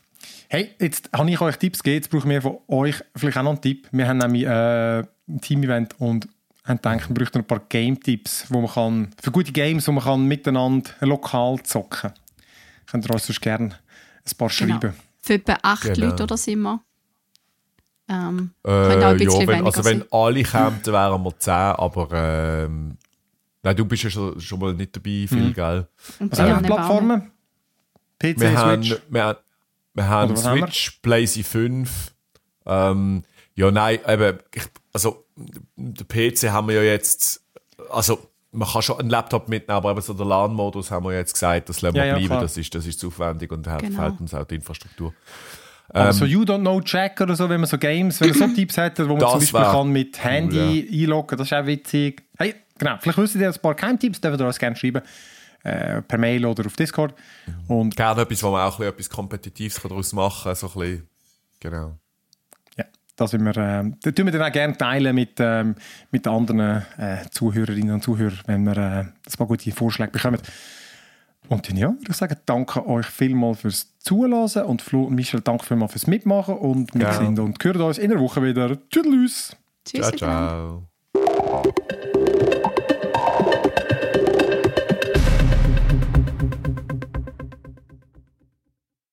Hey, jetzt habe ich euch Tipps gegeben. Jetzt brauchen wir von euch vielleicht auch noch einen Tipp. Wir haben nämlich äh, ein Team-Event und haben gedacht, wir bräuchten ein paar Game-Tipps, wo man kann, für gute Games, wo man kann miteinander lokal zocken Könnt ihr uns sonst gerne ein paar Genau. schreiben. Für etwa acht Genau. Leute oder sind wir. Ähm, Äh, ja, wenn, also wenn sein. alle kämen, dann wären wir 10, aber ähm, nein, du bist ja schon, schon mal nicht dabei, viel, Mhm. gell? und Was haben wir Plattformen? PC, Wir haben, Switch? wir, haben- wir haben Oder was haben wir? Switch, PlayStation 5. Ähm, ja, nein, eben, ich, also den PC haben wir ja jetzt, also man kann schon einen Laptop mitnehmen, aber eben so den LAN-Modus haben wir jetzt gesagt, das lassen wir Ja, ja, bleiben, klar. das ist, das ist zu aufwendig und Genau. fehlt uns auch die Infrastruktur. Aber so You Don't Know Check oder so, wenn man so Games, wenn man so Tipps hat, wo man zum Beispiel kann mit Handy einloggen, das ist auch witzig. Hey, genau, vielleicht wisst ihr ein paar Keimtipps, dürft ihr uns gerne schreiben. Äh, per Mail oder auf Discord. Und Gerne etwas, wo man auch ein bisschen etwas Kompetitives daraus machen kann, so ein bisschen, genau. Ja, das wir, äh, das tun wir dann auch gerne teilen mit, ähm, mit anderen äh, Zuhörerinnen und Zuhörern, wenn wir äh, ein paar gute Vorschläge bekommen. Und dann ja, würde ich sagen, danke euch vielmals fürs Zulassen und Flo und Michel, danke vielmals fürs Mitmachen und wir Gerne. sehen und hören uns in der Woche wieder. Tschüss! Tschüss. Ciao, miteinander. ciao.